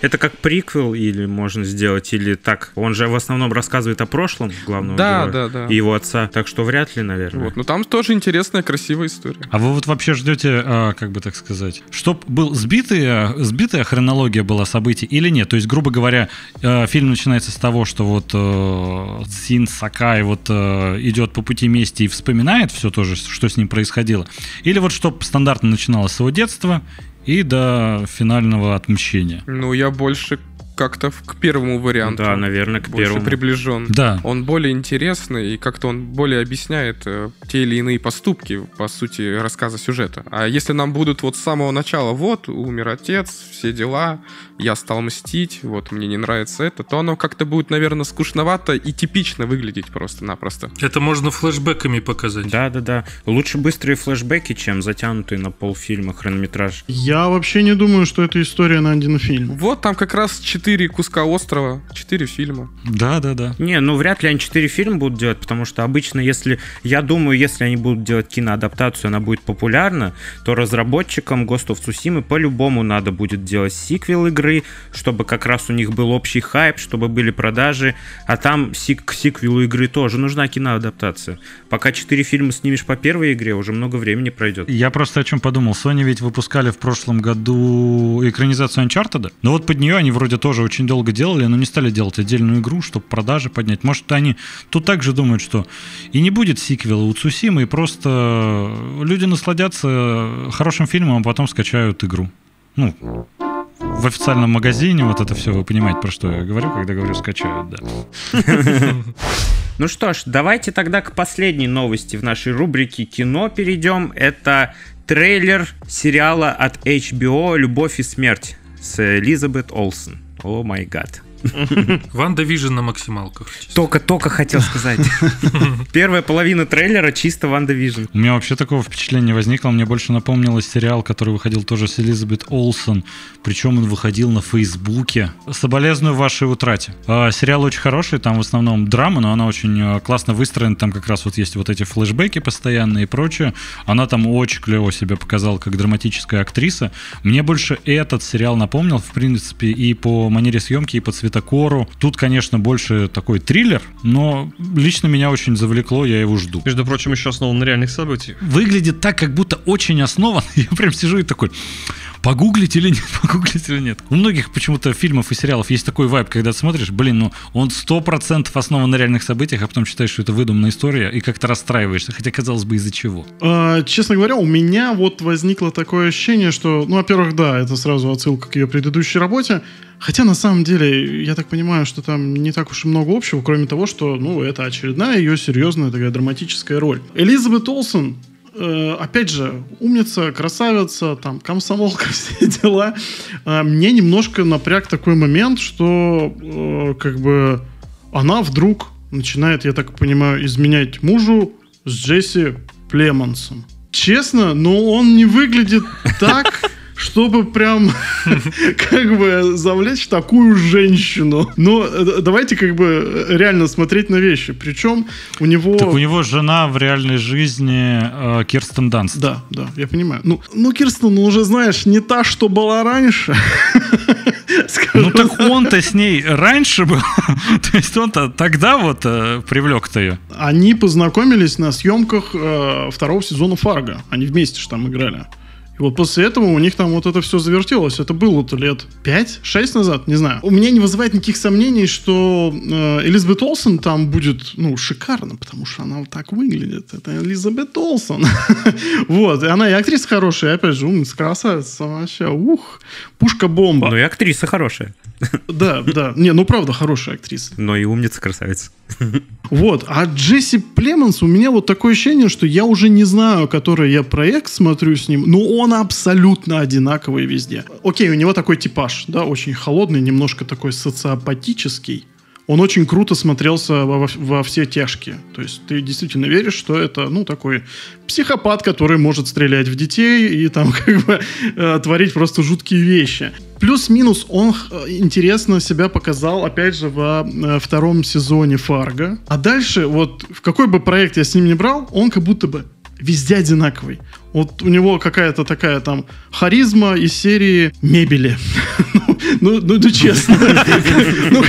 Это как приквел или можно сделать, или так. Он же в основном рассказывает о прошлом главного Да, героя да, да. и его отца, так что вряд ли, наверное. Вот, но там тоже интересная, красивая история. А вы вот вообще ждете, а, как бы так сказать, чтоб был сбитая, сбитая хронология была событий или нет? То есть, грубо говоря, э, фильм начинается с того, что вот э, Син Сакай вот э, идет по пути мести и вспоминает все то же, что с ним происходило. Или вот чтоб стандартно начиналось с его детства и до финального отмщения. Ну, я больше как-то к первому варианту. Да, наверное, к больше первому. приближен. Да. Он более интересный, и как-то он более объясняет э, те или иные поступки, по сути, рассказа сюжета. А если нам будут вот с самого начала, вот, умер отец, все дела, я стал мстить, вот, мне не нравится это, то оно как-то будет, наверное, скучновато и типично выглядеть просто-напросто. Это можно флешбеками показать. Да, да, да. Лучше быстрые флешбеки, чем затянутые на полфильма хронометраж. Я вообще не думаю, что это история на один фильм. Вот там как раз четыре куска острова, четыре фильма. Да, да, да. Не, ну вряд ли они четыре фильма будут делать, потому что обычно, если, я думаю, если они будут делать киноадаптацию, она будет популярна, то разработчикам Ghost of Tsushima по-любому надо будет делать сиквел игры, чтобы как раз у них был общий хайп, чтобы были продажи, а там сик- к сиквелу игры тоже нужна киноадаптация. Пока четыре фильма снимешь по первой игре, уже много времени пройдет. Я просто о чем подумал. Sony ведь выпускали в прошлом году экранизацию Uncharted. Но вот под нее они вроде тоже очень долго делали, но не стали делать отдельную игру, чтобы продажи поднять. Может, они тут также думают, что и не будет сиквела у Цусимы, и просто люди насладятся хорошим фильмом, а потом скачают игру. Ну, в официальном магазине вот это все, вы понимаете, про что я говорю, когда говорю скачают, да. Ну что ж, давайте тогда к последней новости в нашей рубрике кино перейдем. Это трейлер сериала от HBO «Любовь и смерть» с Элизабет Олсен. Oh my god. WandaVision на максималках. Только-только хотел сказать. <laughs> Первая половина трейлера чисто WandaVision. У меня вообще такого впечатления возникло. Мне больше напомнилось сериал, который выходил тоже с Элизабет Олсен. Причем он выходил на Фейсбуке. Соболезную вашей утрате. А, сериал очень хороший, там в основном драма, но она очень а, классно выстроена. Там как раз вот есть вот эти флешбеки постоянные и прочее. Она там очень клево себя показала как драматическая актриса. Мне больше этот сериал напомнил, в принципе, и по манере съемки, и по цветокору. Тут, конечно, больше такой триллер, но лично меня очень завлекло, я его жду Между прочим, еще основан на реальных событиях. выглядит так, как будто очень основан. <laughs> Я прям сижу и такой, погуглить или нет, <laughs> погуглить или нет. У многих почему-то фильмов и сериалов есть такой вайб, когда ты смотришь, блин, ну он сто процентов основан на реальных событиях, а потом считаешь, что это выдуманная история, и как-то расстраиваешься, хотя казалось бы из-за чего. А, честно говоря, у меня вот возникло такое ощущение, что, ну, во-первых, да, это сразу отсылка к ее предыдущей работе. Хотя, на самом деле, я так понимаю, что там не так уж и много общего, кроме того, что, ну, это очередная ее серьезная такая драматическая роль. Элизабет Олсен, опять же, умница, красавица, там, комсомолка, <laughs> все дела. А, мне немножко напряг такой момент, что, э, как бы, она вдруг начинает, я так понимаю, изменять мужу с Джесси Племонсом. Честно, но он не выглядит так, чтобы прям <laughs> как бы завлечь такую женщину. Но э, давайте как бы реально смотреть на вещи. Причем у него... Так у него жена в реальной жизни э, Кирстен Данст. Да, да, я понимаю. Ну, ну Кирстен, ну уже знаешь, не та, что была раньше. <laughs> Ну так он-то с ней раньше был, <laughs> то есть он-то тогда вот э, привлек-то ее. Они познакомились на съемках э, второго сезона Фарго. Они вместе же там играли. И вот после этого у них там вот это все завертелось. Это было-то лет 5-6 назад, не знаю. У меня не вызывает никаких сомнений, что э, Элизабет Олсен там будет, ну, шикарно, потому что она вот так выглядит. Это Элизабет Олсен. <laughs> вот, и она и актриса хорошая, опять же, умница, красавица, вообще, ух, пушка-бомба. Ну и актриса хорошая. <laughs> Да, да. Не, ну правда, хорошая актриса. Но и умница красавица. <laughs> Вот. А Джесси Племенс, у меня вот такое ощущение, что я уже не знаю, который я проект смотрю с ним, но он абсолютно одинаковый везде. Окей, у него такой типаж, да, очень холодный, немножко такой социопатический. Он очень круто смотрелся во, во- во все тяжкие. То есть ты действительно веришь, что это, ну, такой психопат, который может стрелять в детей и там <laughs> как бы э, творить просто жуткие вещи. Плюс-минус он э, интересно себя показал, опять же, во э, втором сезоне Фарго. А дальше, вот в какой бы проект я с ним не брал, он как будто бы везде одинаковый. Вот у него какая-то такая там харизма из серии мебели. <laughs> Ну, ну, ну, честно. <laughs> Ну,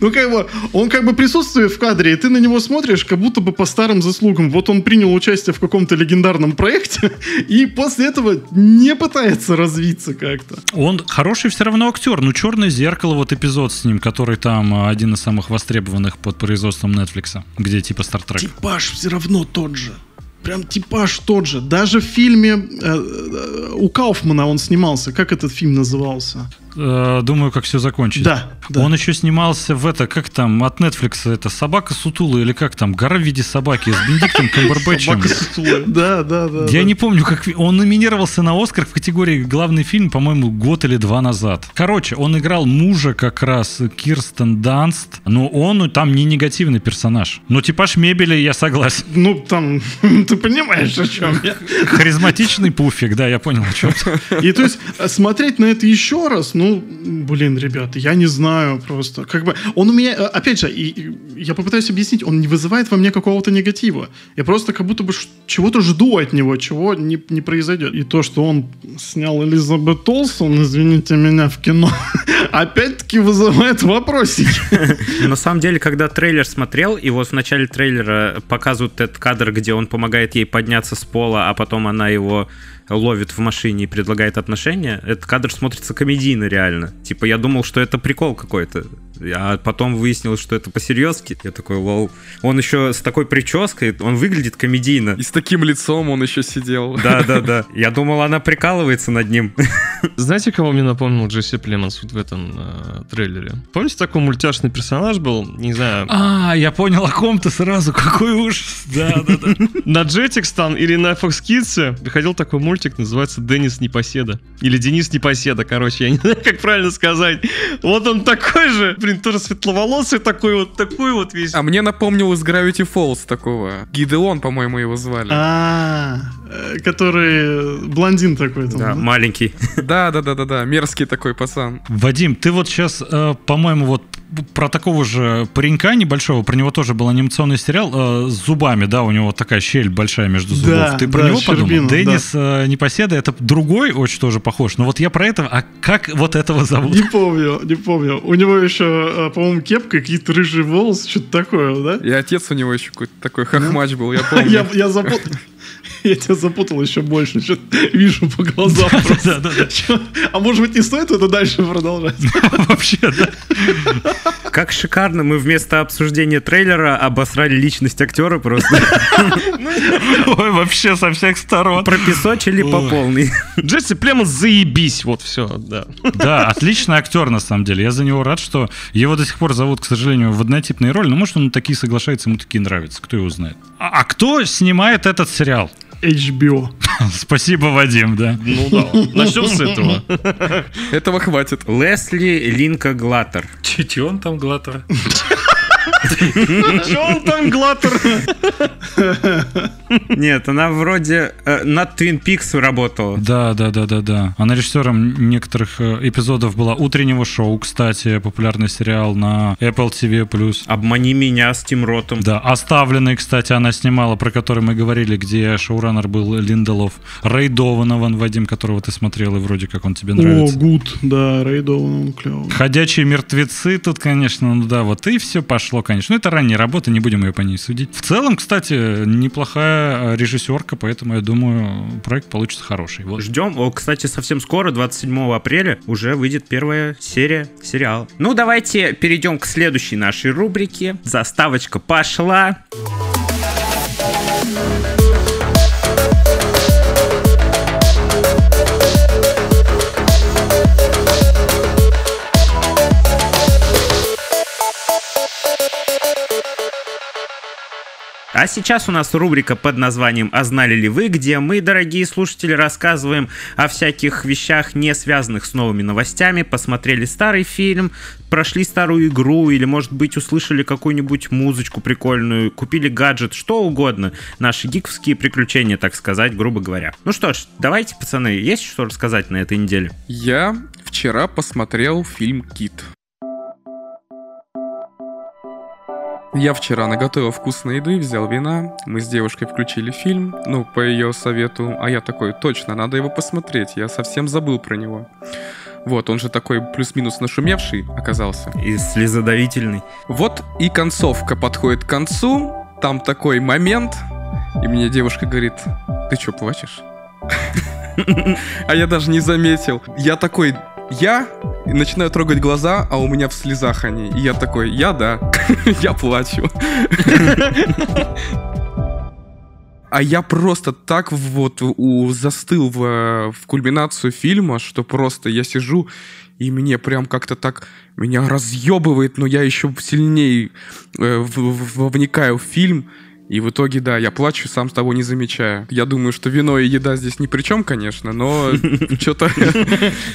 Ну, как бы, он как бы присутствует в кадре, и ты на него смотришь, как будто бы по старым заслугам. Вот он принял участие в каком-то легендарном проекте, <laughs> и после этого не пытается развиться как-то. Он хороший все равно актер. Ну, Черное зеркало, вот эпизод с ним, который там э, один из самых востребованных под производством Netflix, где типа Стартрек. Типаж все равно тот же. Прям типаж тот же. Даже в фильме э, э, у Кауфмана он снимался. Как этот фильм назывался? Э, Думаю, как все закончить. Да, да. Он еще снимался в это, как там, от Netflix, это «Собака Сутула» или как там, «Гора в виде собаки» с Бенедиктом <laughs> Камбербэтчем. Да, да, да. Я не помню, как он номинировался на Оскар в категории главный фильм, по-моему, год или два назад. Короче, он играл мужа как раз Кирстен Данст, но он там не негативный персонаж. Но типаж мебели я согласен. Ну, там, <laughs> ты понимаешь, о чем я. Харизматичный пуфик, да, я понял, о чем ты. И то есть э, смотреть на это еще раз, ну, блин, ребята, я не знаю просто. Как бы он у меня, э, опять же, и, и я попытаюсь объяснить, он не вызывает во мне какого-то негатива. Я просто как будто бы чего-то жду от него, чего не, не произойдет. И то, что он снял Элизабет Олсон, извините меня, в кино, <laughs> опять-таки вызывает вопросики. <laughs> На самом деле, когда трейлер смотрел, и вот в начале трейлера показывают этот кадр, где он помогает ей подняться с пола, а потом она его ловит в машине и предлагает отношения, этот кадр смотрится комедийно реально. Типа, я думал, что это прикол какой-то. А потом выяснилось, что это по-серьезки. Я такой, лол. Он еще с такой прической, он выглядит комедийно. И с таким лицом он еще сидел. Да, да, да. Я думал, она прикалывается над ним. Знаете, кого мне напомнил Джесси Племенс вот в этом э, трейлере? Помните, такой мультяшный персонаж был? Не знаю, А, я понял о ком-то сразу, какой ужас. Да, да, да. на Jetix там или на Fox Kids приходил такой мультик, называется «Денис Непоседа». Или «Денис Непоседа», короче, я не знаю, как правильно сказать. Вот он такой же, блин, тоже светловолосый такой вот, такой вот весь. А мне напомнил из Gravity Falls такого. Гидеон, по-моему, его звали. А, э, который блондин такой там. Да, да? маленький. <laughs> Да, да, да, да, да. Мерзкий такой пацан. Вадим, ты вот сейчас, по-моему, вот про такого же паренька небольшого, про него тоже был анимационный сериал э, с зубами, да, у него такая щель большая между зубов. Да, ты про да, него подумал? щербина, Денис э, Непоседа, это другой очень тоже похож. Но вот я про этого, а как вот этого зовут? Не помню, не помню. У него еще, э, по-моему, кепка, какие-то рыжие волосы, что-то такое, да? И отец у него еще какой-то такой хохмач был, я помню. <laughs> Я, запутал. Я тебя запутал еще больше. Что-то вижу по глазам. Да, да, да. А может быть, не стоит это дальше продолжать? <laughs> Вообще, да. Как шикарно мы вместо обсуждения трейлера обосрали личность актера просто. <laughs> Ой, вообще со всех сторон. Пропесочили по Ой. полной. Джесси Племенс заебись, вот все, да. Да, отличный актер, на самом деле. Я за него рад, что его до сих пор зовут, к сожалению, в однотипные роли. Но может он такие соглашается, ему такие нравятся. Кто его знает. А, а кто снимает этот сериал? HBO. <laughs> Спасибо, Вадим, да. Ну да, начнем с этого. Этого хватит. Лесли Линка Глаттер. Чуть он там глаттер. <laughs> Он там, Глаттер? Нет, она вроде э, над Twin Peaks работала. Да, да, да, да, да. Она режиссером некоторых э, эпизодов была утреннего шоу, кстати, популярный сериал на Apple TV+. Обмани меня с Тим Ротом. Да, оставленный, кстати, она снимала, про который мы говорили, где шоураннер был Линдолов. Рэй Дованован, Вадим, которого ты смотрел, и вроде как он тебе О, нравится. гуд. Да, Рэй Донован клевый. Ходячие мертвецы тут, конечно, ну да, вот и все пошло зашло, конечно. Ну, это ранняя работа, не будем ее по ней судить. В целом, кстати, неплохая режиссерка, поэтому я думаю, проект получится хороший. Вот. Ждем. О, кстати, совсем скоро, 27 апреля, уже выйдет первая серия сериала. Ну, давайте перейдем к следующей нашей рубрике. Заставочка пошла. А сейчас у нас рубрика под названием «А знали ли вы?», где мы, дорогие слушатели, рассказываем о всяких вещах, не связанных с новыми новостями, посмотрели старый фильм, прошли старую игру или, может быть, услышали какую-нибудь музычку прикольную, купили гаджет, что угодно. Наши гиковские приключения, так сказать, грубо говоря. Ну что ж, давайте, пацаны, есть что рассказать на этой неделе? Я вчера посмотрел фильм «Кит». Я вчера наготовил вкусной еды, взял вина, мы с девушкой включили фильм, ну, по ее совету, а я такой, точно, надо его посмотреть, я совсем забыл про него. Вот, он же такой плюс-минус нашумевший оказался. И слезодавительный. Вот и концовка подходит к концу, там такой момент, и мне девушка говорит, ты что, плачешь? <laughs> А я даже не заметил. Я такой, я начинаю трогать глаза, а у меня в слезах они. И я такой, я да, <laughs> я плачу. А я просто так вот у, застыл в, в кульминацию фильма, что просто я сижу, и мне прям как-то так меня разъебывает, но я еще сильнее э, в, в, вникаю в фильм. И в итоге, да, я плачу, сам с того не замечая. Я думаю, что вино и еда здесь ни при чем, конечно, но <laughs> что-то... <laughs>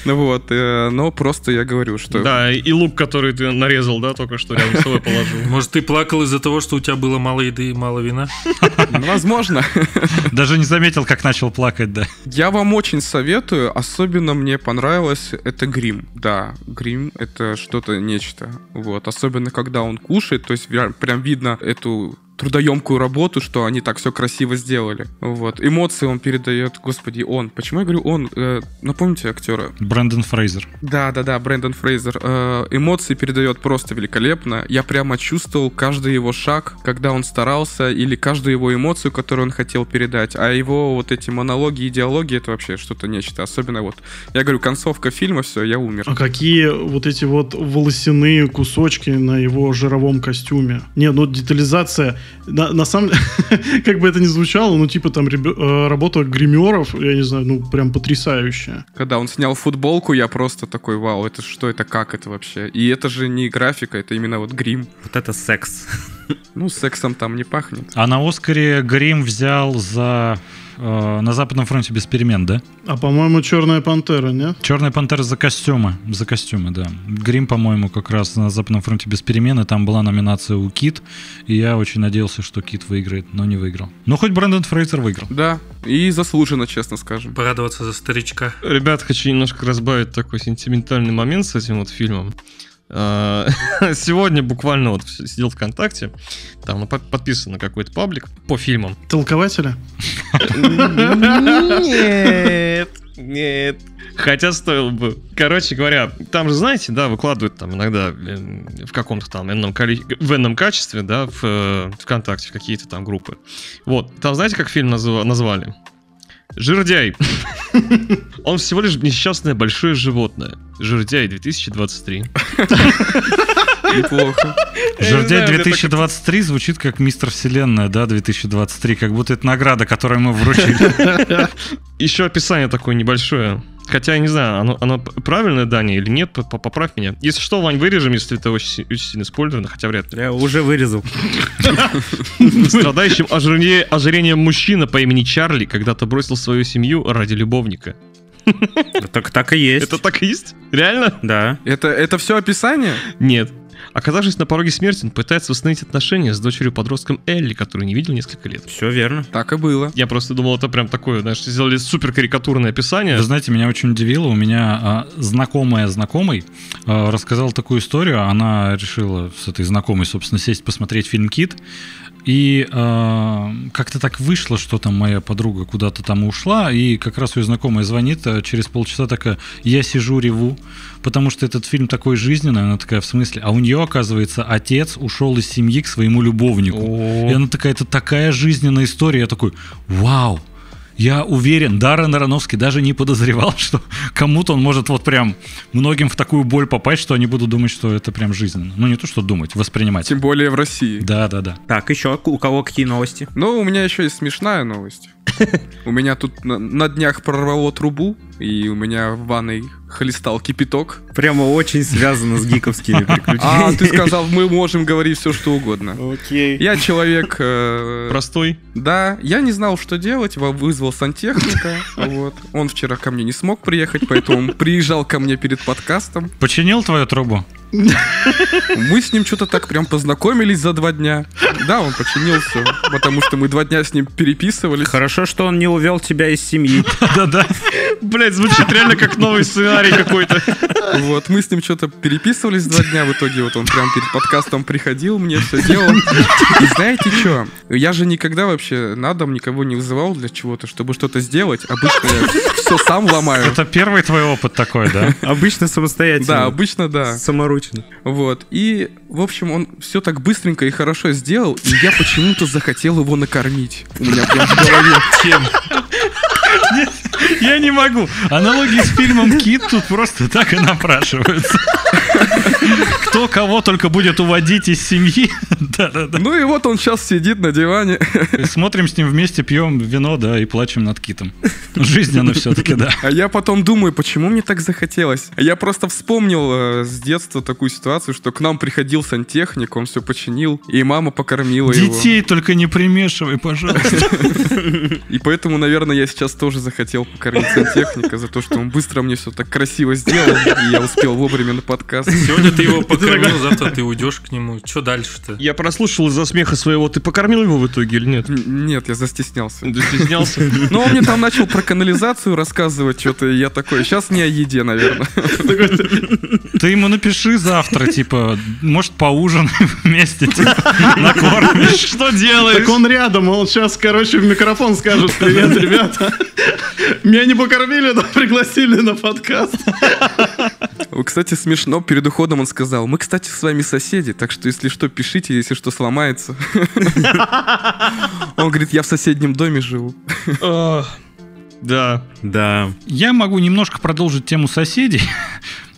Ну вот, э, но просто я говорю, что... Да, и лук, который ты нарезал, да, только что рядом с собой положил. <laughs> Может, ты плакал из-за того, что у тебя было мало еды и мало вина? Ну, возможно. Даже не заметил, как начал плакать, да. Я вам очень советую, особенно мне понравилось, это грим. Да, грим — это что-то нечто. Вот, особенно когда он кушает, то есть прям видно эту трудоемкую работу, что они так все красиво сделали. Вот. Эмоции он передает, господи, он. Почему я говорю он? Э, напомните актера? Брэндон Фрейзер. Да, да, да, Брэндон Фрейзер. Э, эмоции передает просто великолепно. Я прямо чувствовал каждый его шаг, когда он старался, или каждую его эмоцию, которую он хотел передать. А его вот эти монологи и диалоги, это вообще что-то нечто. Особенно вот, я говорю, концовка фильма, все, я умер. А какие вот эти вот волосяные кусочки на его жировом костюме? Не, ну детализация на, на самом деле, <laughs> как бы это ни звучало, ну, типа там ребё, э, работа гримеров, я не знаю, ну, прям потрясающая. Когда он снял футболку, я просто такой, вау, это что, это как это вообще? И это же не графика, это именно вот грим. Вот это секс. Ну, сексом там не пахнет. А на Оскаре грим взял за э, на Западном фронте без перемен, да? А по-моему, Черная пантера, нет? Черная пантера за костюмы. За костюмы, да. Грим, по-моему, как раз на Западном фронте без перемены. Там была номинация у Кит. И я очень надеялся, что Кит выиграет, но не выиграл. Ну, хоть Брэндон Фрейзер выиграл. Да, и заслуженно, честно скажем. Порадоваться за старичка. Ребят, хочу немножко разбавить такой сентиментальный момент с этим вот фильмом. А, <laughs> сегодня буквально вот сидел ВКонтакте, там подписан на какой-то паблик по фильмам. Толкователя? Нет, нет. Хотя стоило бы. Короче говоря, там же, знаете, да, выкладывают там иногда в каком-то там энном, коли... в энном качестве, да, в э, ВКонтакте, в какие-то там группы. Вот, там знаете, как фильм назв... назвали? Жирдяй. <laughs> Он всего лишь несчастное большое животное. Жирдяй 2023. Неплохо. Жердяй 2023 звучит как Мистер Вселенная, да, 2023, как будто это награда, которую мы вручили. <laughs> Еще описание такое небольшое. Хотя я не знаю, оно, оно правильное, Даня, или нет, поправь меня. Если что, Вань, вырежем, если это очень, очень сильно спойлерно, хотя вряд ли. Я уже вырезал. <laughs> Страдающим ожирением мужчина по имени Чарли когда-то бросил свою семью ради любовника. Так, так и есть. Это так и есть? Реально? Да. Это, это все описание? Нет. Оказавшись на пороге смерти, он пытается восстановить отношения с дочерью-подростком Элли, которую не видел несколько лет. Все верно. Так и было. Я просто думал, это прям такое, знаешь, сделали супер карикатурное описание. Вы знаете, меня очень удивило. У меня а, знакомая знакомый а, рассказал такую историю. Она решила с этой знакомой, собственно, сесть посмотреть фильм «Кит». И э, как-то так вышло, что там моя подруга куда-то там ушла, и как раз ее знакомая звонит а через полчаса такая, я сижу, реву, потому что этот фильм такой жизненный, она такая, в смысле? А у нее, оказывается, отец ушел из семьи к своему любовнику. О. И она такая, это такая жизненная история. Я такой, вау, я уверен, Даррен Аронофский даже не подозревал, <laughs> что кому-то он может вот прям многим в такую боль попасть, что они будут думать, что это прям жизненно. Ну, не то, что думать, воспринимать. Тем более в России. Да, да, да. Так, еще у кого какие новости? Но у меня еще есть смешная новость. <laughs> У меня тут на днях прорвало трубу, и у меня в ванной хлестал кипяток. Прямо очень связано с гиковскими <laughs> А, приключениями. ты сказал, мы можем говорить все, что угодно. Окей. Я человек... э, Простой. Да, я не знал, что делать, во- вызвал сантехника. <laughs> Вот. Он вчера ко мне не смог приехать, поэтому он приезжал ко мне перед подкастом. Починил твою трубу? <laughs> Мы с ним что-то так прям познакомились за два дня. Да, он починил все, потому что мы два дня с ним переписывались. Хорошо, что он не увел тебя из семьи. Да-да. Блять, звучит реально как новый сценарий какой-то. Вот, мы с ним что-то переписывались два дня, в итоге вот он прям перед подкастом приходил, мне все делал. И знаете что? Я же никогда вообще на дом никого не вызывал для чего-то, чтобы что-то сделать. Обычно я все сам ломаю. Это первый твой опыт такой, да? Обычно самостоятельно. Да, обычно да. Саморучно. Вот. И, в общем, он все так быстренько и хорошо сделал, и я почему-то захотел его накормить. У меня прям в голове. Чем? Я не могу. Аналогии с фильмом «Кит» тут просто так и напрашиваются. Кто кого только будет уводить из семьи. Да-да-да. Ну и вот он сейчас сидит на диване. Смотрим с ним вместе, пьем вино, да, и плачем над Китом. Жизненно все-таки, да. А я потом думаю, почему мне так захотелось. Я просто вспомнил э, с детства такую ситуацию, что к нам приходил сантехник, он все починил, и мама покормила его. Детей только не примешивай, пожалуйста. И поэтому, наверное, я сейчас тоже захотел покормить сантехника за то, что он быстро мне все так красиво сделал, и я успел вовремя на подкаст. Сегодня ты его <laughs> покормил, завтра ты уйдешь к нему. Что дальше-то? Я прослушал из-за смеха своего. Ты покормил его в итоге или нет? Нет, я застеснялся. Ты стеснялся? <laughs> Но он мне там начал про канализацию рассказывать, что-то и я такой, сейчас не о еде, наверное. <laughs> Ты ему напиши завтра, типа, может, поужинаем вместе, типа, накормишь. Что делаешь? Так он рядом, он сейчас, короче, в микрофон скажет «Привет, ребята». Меня не покормили, но <laughs> пригласили на подкаст. Кстати, смешно, перед уходом он сказал, мы, кстати, с вами соседи, так что, если что, пишите, если что сломается. Он говорит, я в соседнем доме живу. А, Да. Да. Я могу немножко продолжить тему соседей.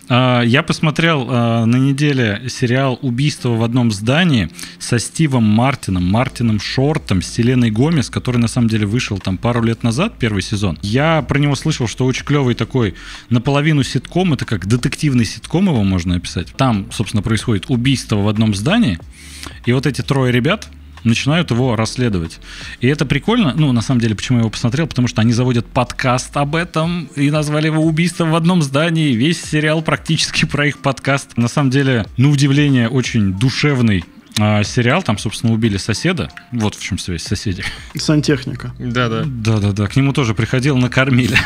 А, Я посмотрел а, на неделе сериал «Убийство в одном здании» со Стивом Мартином, Мартином Шортом, с Селеной Гомес, который на самом деле вышел там пару лет назад, первый сезон. Я про него слышал, что очень клевый такой наполовину ситком, это как детективный ситком его можно описать. Там, собственно, происходит убийство в одном здании, и вот эти трое ребят, начинают его расследовать. И это прикольно. Ну, на самом деле, почему я его посмотрел? Потому что они заводят подкаст об этом и назвали его «Убийство в одном здании». Весь сериал практически про их подкаст. На самом деле, на удивление, очень душевный а, сериал. Там, собственно, убили соседа. Вот в чем связь соседи. Сантехника. Да-да. Да-да-да, к нему тоже приходил, накормили.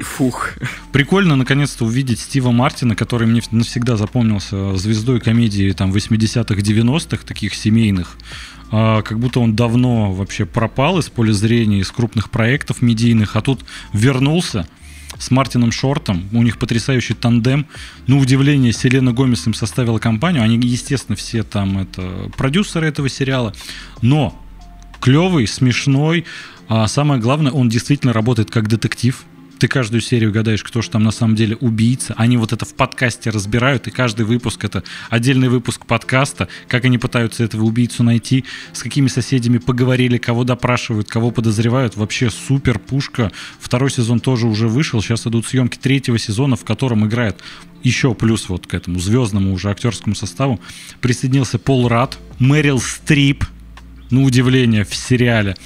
Фух. Прикольно, наконец-то, увидеть Стива Мартина, который мне навсегда запомнился звездой комедии там 80-х, 90-х, таких семейных. А, как будто он давно вообще пропал из поля зрения, из крупных проектов медийных, а тут вернулся с Мартином Шортом. У них потрясающий тандем. На удивление, Селена Гомес им составила компанию. Они, естественно, все там это продюсеры этого сериала. Но клевый, смешной. А самое главное, он действительно работает как детектив. Ты каждую серию гадаешь, кто же там на самом деле убийца. Они вот это в подкасте разбирают, и каждый выпуск это отдельный выпуск подкаста, как они пытаются этого убийцу найти, с какими соседями поговорили, кого допрашивают, кого подозревают. Вообще супер пушка. Второй сезон тоже уже вышел. Сейчас идут съемки третьего сезона, в котором играет еще плюс вот к этому звездному уже актерскому составу присоединился Пол Рад, Мэрил Стрип, на удивление, в сериале.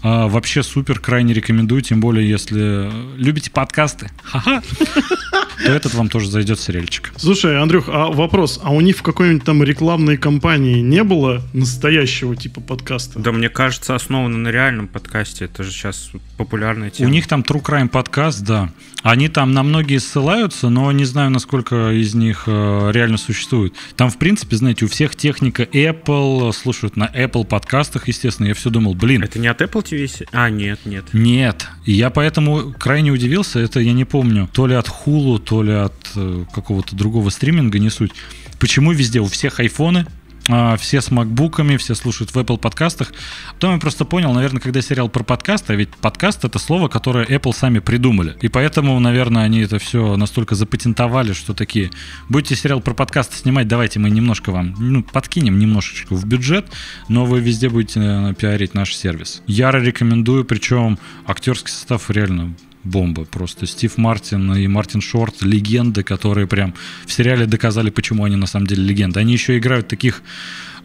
А, вообще супер, крайне рекомендую, тем более, если любите подкасты, ха-ха, то этот вам тоже зайдет сериальчик. Слушай, Андрюх, а вопрос, а у них в какой-нибудь там рекламной кампании не было настоящего типа подкаста? Да, мне кажется, основано на реальном подкасте. Это же сейчас популярная тема. У них там True Crime подкаст, да. Они там на многие ссылаются, но не знаю, насколько из них э, реально существует. Там, в принципе, знаете, у всех техника Apple, слушают на Apple подкастах, естественно. Я все думал, блин, Это не от Apple TV? А, нет, нет. нет. И я поэтому крайне удивился. Это я не помню, то ли от Hulu, то ли от э, какого-то другого стриминга, не суть. Почему везде у всех айфоны, все с макбуками, все слушают в Apple подкастах. Потом я просто понял, наверное, когда сериал про подкасты, а ведь подкаст это слово, которое Apple сами придумали. И поэтому, наверное, они это все настолько запатентовали, что такие, будете сериал про подкасты снимать, давайте мы немножко вам, ну, подкинем немножечко в бюджет, но вы везде будете наверное, пиарить наш сервис. Яро рекомендую, причем актерский состав реально бомба просто. Стив Мартин и Мартин Шорт — легенды, которые прям в сериале доказали, почему они на самом деле легенды. Они еще играют таких...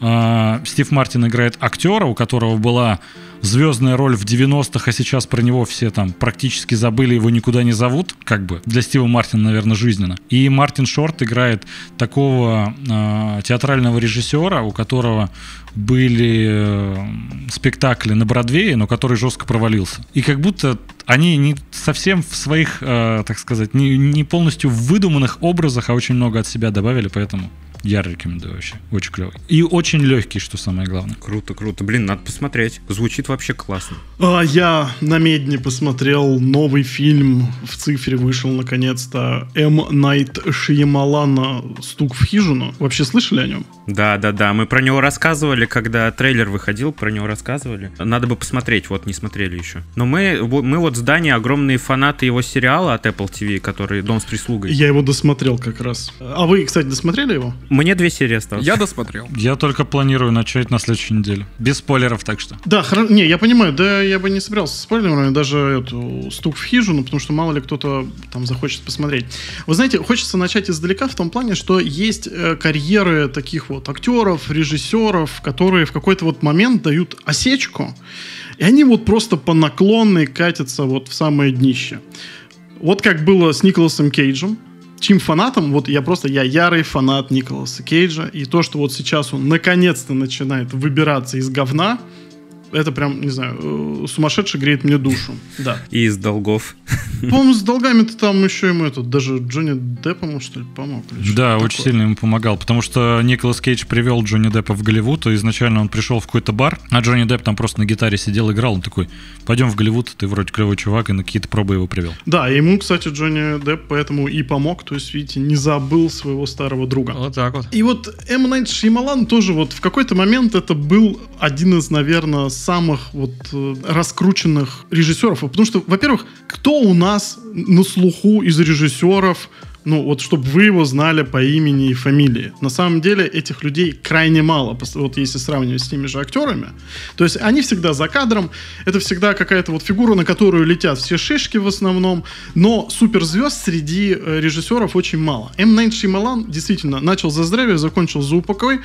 а, Стив Мартин играет актера, у которого была звездная роль в 90-х, а сейчас про него все там практически забыли, его никуда не зовут, как бы. Для Стива Мартина, наверное, жизненно. И Мартин Шорт играет такого а, театрального режиссера, у которого были э, спектакли на Бродвее, но который жестко провалился. И как будто они не совсем в своих, э, так сказать, не, не полностью выдуманных образах, а очень много от себя добавили, поэтому я рекомендую вообще. Очень клевый. И очень легкий, что самое главное. Круто, круто. Блин, надо посмотреть. Звучит вообще классно. А, я на Медне посмотрел новый фильм. В цифре вышел наконец-то М. Найт Шиямалана «Стук в хижину». Вообще слышали о нем? Да, да, да. Мы про него рассказывали, когда трейлер выходил, про него рассказывали. Надо бы посмотреть, вот не смотрели еще. Но мы, мы вот с Даней огромные фанаты его сериала от Apple TV, который «Дом с прислугой». Я его досмотрел как раз. А вы, кстати, досмотрели его? Мне две серии осталось. Я досмотрел. Я только планирую начать на следующей неделе. Без спойлеров, так что. Да, хоро- не, я понимаю, да, я бы не собирался с спойлерами, даже эту стук в хижину, потому что мало ли кто-то там захочет посмотреть. Вы знаете, хочется начать издалека в том плане, что есть э, карьеры таких вот актеров, режиссеров, которые в какой-то вот момент дают осечку, и они вот просто по наклонной катятся вот в самое днище. Вот как было с Николасом Кейджем, чьим фанатом, вот я просто, я ярый фанат Николаса Кейджа, и то, что вот сейчас он наконец-то начинает выбираться из говна, это прям, не знаю, э, сумасшедше греет мне душу. Да. И из долгов. По-моему, с долгами-то там еще ему этот, даже Джонни Депп ему, что ли, помог. Да, такое. очень сильно ему помогал, потому что Николас Кейдж привел Джонни Деппа в Голливуд, и изначально он пришел в какой-то бар, а Джонни Депп там просто на гитаре сидел, играл, он такой, пойдем в Голливуд, ты вроде клевый чувак, и на какие-то пробы его привел. Да, и ему, кстати, Джонни Депп поэтому и помог, то есть, видите, не забыл своего старого друга. Вот так вот. И вот М. Найт Шьямалан тоже вот в какой-то момент это был один из, наверное, самых вот э, раскрученных режиссеров. Потому что, во-первых, кто у нас на слуху из режиссеров, ну вот чтобы вы его знали по имени и фамилии. На самом деле этих людей крайне мало, вот если сравнивать с теми же актерами. То есть они всегда за кадром, это всегда какая-то вот фигура, на которую летят все шишки в основном, но суперзвезд среди э, режиссеров очень мало. М. Найт Шьямалан действительно начал за здравие, закончил за упокой.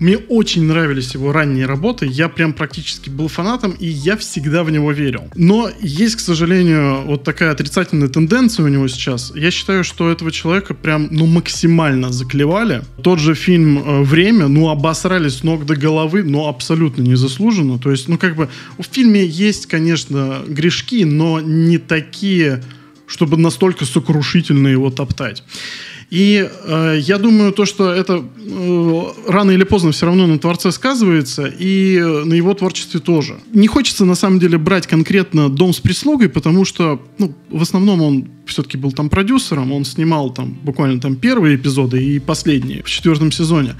Мне очень нравились его ранние работы, я прям практически был фанатом, и я всегда в него верил. Но есть, к сожалению, вот такая отрицательная тенденция у него сейчас. Я считаю, что этого человека прям, ну, максимально заклевали. Тот же фильм э, «Время», ну, обосрались с ног до головы, но абсолютно незаслуженно. То есть, ну, как бы, в фильме есть, конечно, грешки, но не такие, чтобы настолько сокрушительно его топтать. И э, я думаю, то, что это э, рано или поздно все равно на творце сказывается, и на его творчестве тоже. Не хочется, на самом деле, брать конкретно «Дом с прислугой», потому что, ну, в основном он все-таки был там продюсером, он снимал там буквально там первые эпизоды и последние в четвертом сезоне.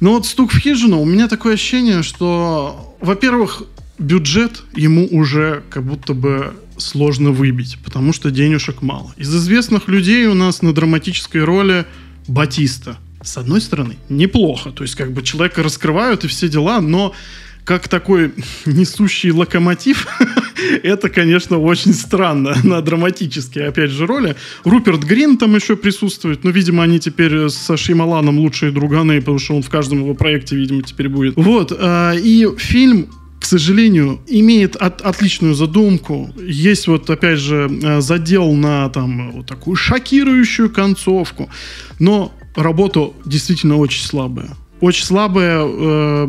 Но вот «Стук в хижину» у меня такое ощущение, что, во-первых, бюджет ему уже как будто бы сложно выбить, потому что денежек мало. Из известных людей у нас на драматической роли Батиста. С одной стороны, неплохо. То есть, как бы человека раскрывают и все дела, но как такой <laughs> несущий локомотив, <laughs> это, конечно, очень странно <laughs> на драматические, опять же, роли. Руперт Грин там еще присутствует, но, видимо, они теперь с Шеймаланом лучшие друганы, потому что он в каждом его проекте, видимо, теперь будет. Вот, а, и фильм к сожалению, имеет от- отличную задумку. Есть вот, опять же, э, задел на там вот такую шокирующую концовку. Но работа действительно очень слабая. Очень слабая э,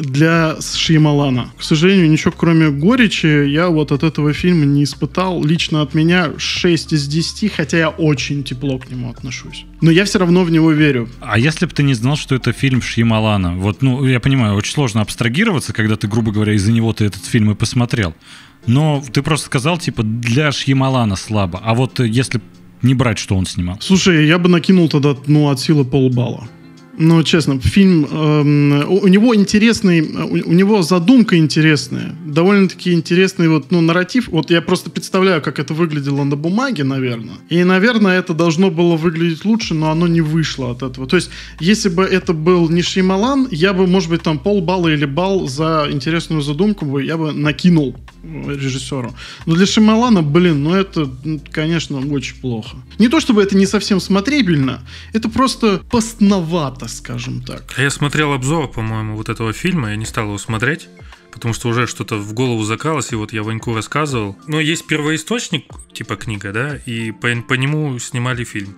для Шьямалана. К сожалению, ничего кроме горечи я вот от этого фильма не испытал. Лично от меня 6 из 10, хотя я очень тепло к нему отношусь. Но я все равно в него верю. А если бы ты не знал, что это фильм Шьямалана? Вот, ну, я понимаю, очень сложно абстрагироваться, когда ты, грубо говоря, из-за него ты этот фильм и посмотрел. Но ты просто сказал, типа, для Шьямалана слабо. А вот э, если не брать, что он снимал. Слушай, я бы накинул тогда, ну, от силы полбалла. Ну, честно, фильм, эм, у, него интересный, у, у него задумка интересная, довольно-таки интересный вот, ну, нарратив. Вот я просто представляю, как это выглядело на бумаге, наверное. И, наверное, это должно было выглядеть лучше, но оно не вышло от этого. То есть, если бы это был не Шеймалан, я бы, может быть, там полбалла или балл за интересную задумку бы я бы накинул режиссеру. Но для Шималана, блин, ну это, конечно, очень плохо. Не то чтобы это не совсем смотрибельно, это просто постновато, скажем так. А я смотрел обзор, по-моему, вот этого фильма, я не стал его смотреть потому что уже что-то в голову закалось, и вот я Ваньку рассказывал. Но есть первоисточник, типа книга, да, и по, по нему снимали фильм.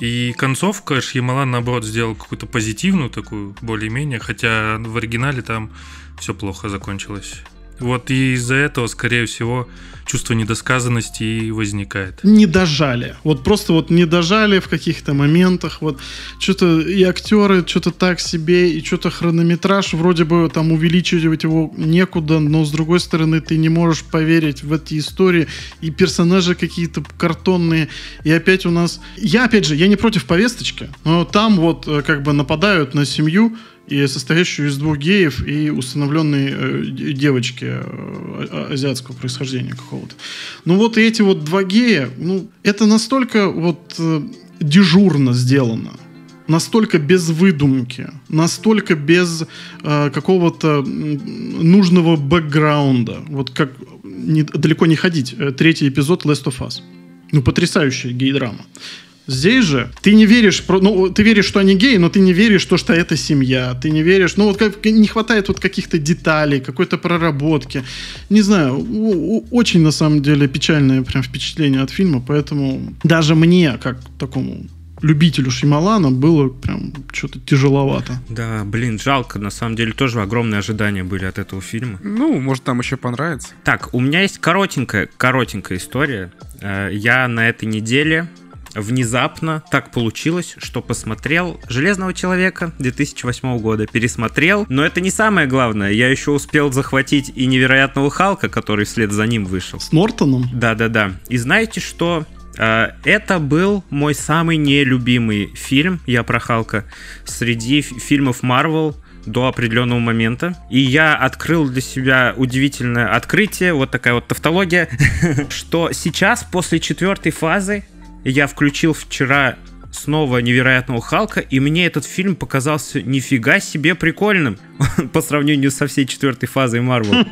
И концовка Шьямалан, наоборот, сделал какую-то позитивную такую, более-менее, хотя в оригинале там все плохо закончилось. Вот и из-за этого, скорее всего, чувство недосказанности и возникает. Не дожали. Вот просто вот не дожали в каких-то моментах. Вот что-то и актеры что-то так себе, и что-то хронометраж вроде бы там увеличивать его некуда, но с другой стороны ты не можешь поверить в эти истории. И персонажи какие-то картонные. И опять у нас... Я, опять же, я не против повесточки, но там вот э, как бы нападают на семью, и состоящую из двух геев и установленной э, девочки э, азиатского происхождения какого-то. Ну вот эти вот два гея, ну это настолько вот э, дежурно сделано, настолько без выдумки, настолько без э, какого-то нужного бэкграунда, вот как не, далеко не ходить. Э, третий эпизод Last of Us. Ну, потрясающая гей-драма. Здесь же ты не веришь, ну, ты веришь, что они геи, но ты не веришь, что, что это семья. Ты не веришь, ну, вот как, не хватает вот каких-то деталей, какой-то проработки. Не знаю, очень, на самом деле, печальное прям впечатление от фильма, поэтому даже мне, как такому любителю Шималана было прям что-то тяжеловато. Да, блин, жалко. На самом деле тоже огромные ожидания были от этого фильма. Ну, может, там еще понравится. Так, у меня есть коротенькая, коротенькая история. Э, я на этой неделе внезапно так получилось, что посмотрел «Железного человека» 2008 года, пересмотрел, но это не самое главное, я еще успел захватить и «Невероятного Халка», который вслед за ним вышел. С Нортоном? Да-да-да. И знаете что? А, это был мой самый нелюбимый фильм, я про Халка, среди фильмов Марвел, до определенного момента. И я открыл для себя удивительное открытие, вот такая вот тавтология, <laughs> что сейчас, после четвертой фазы, я включил вчера снова невероятного Халка, и мне этот фильм показался нифига себе прикольным <laughs> по сравнению со всей четвертой фазой Марвел.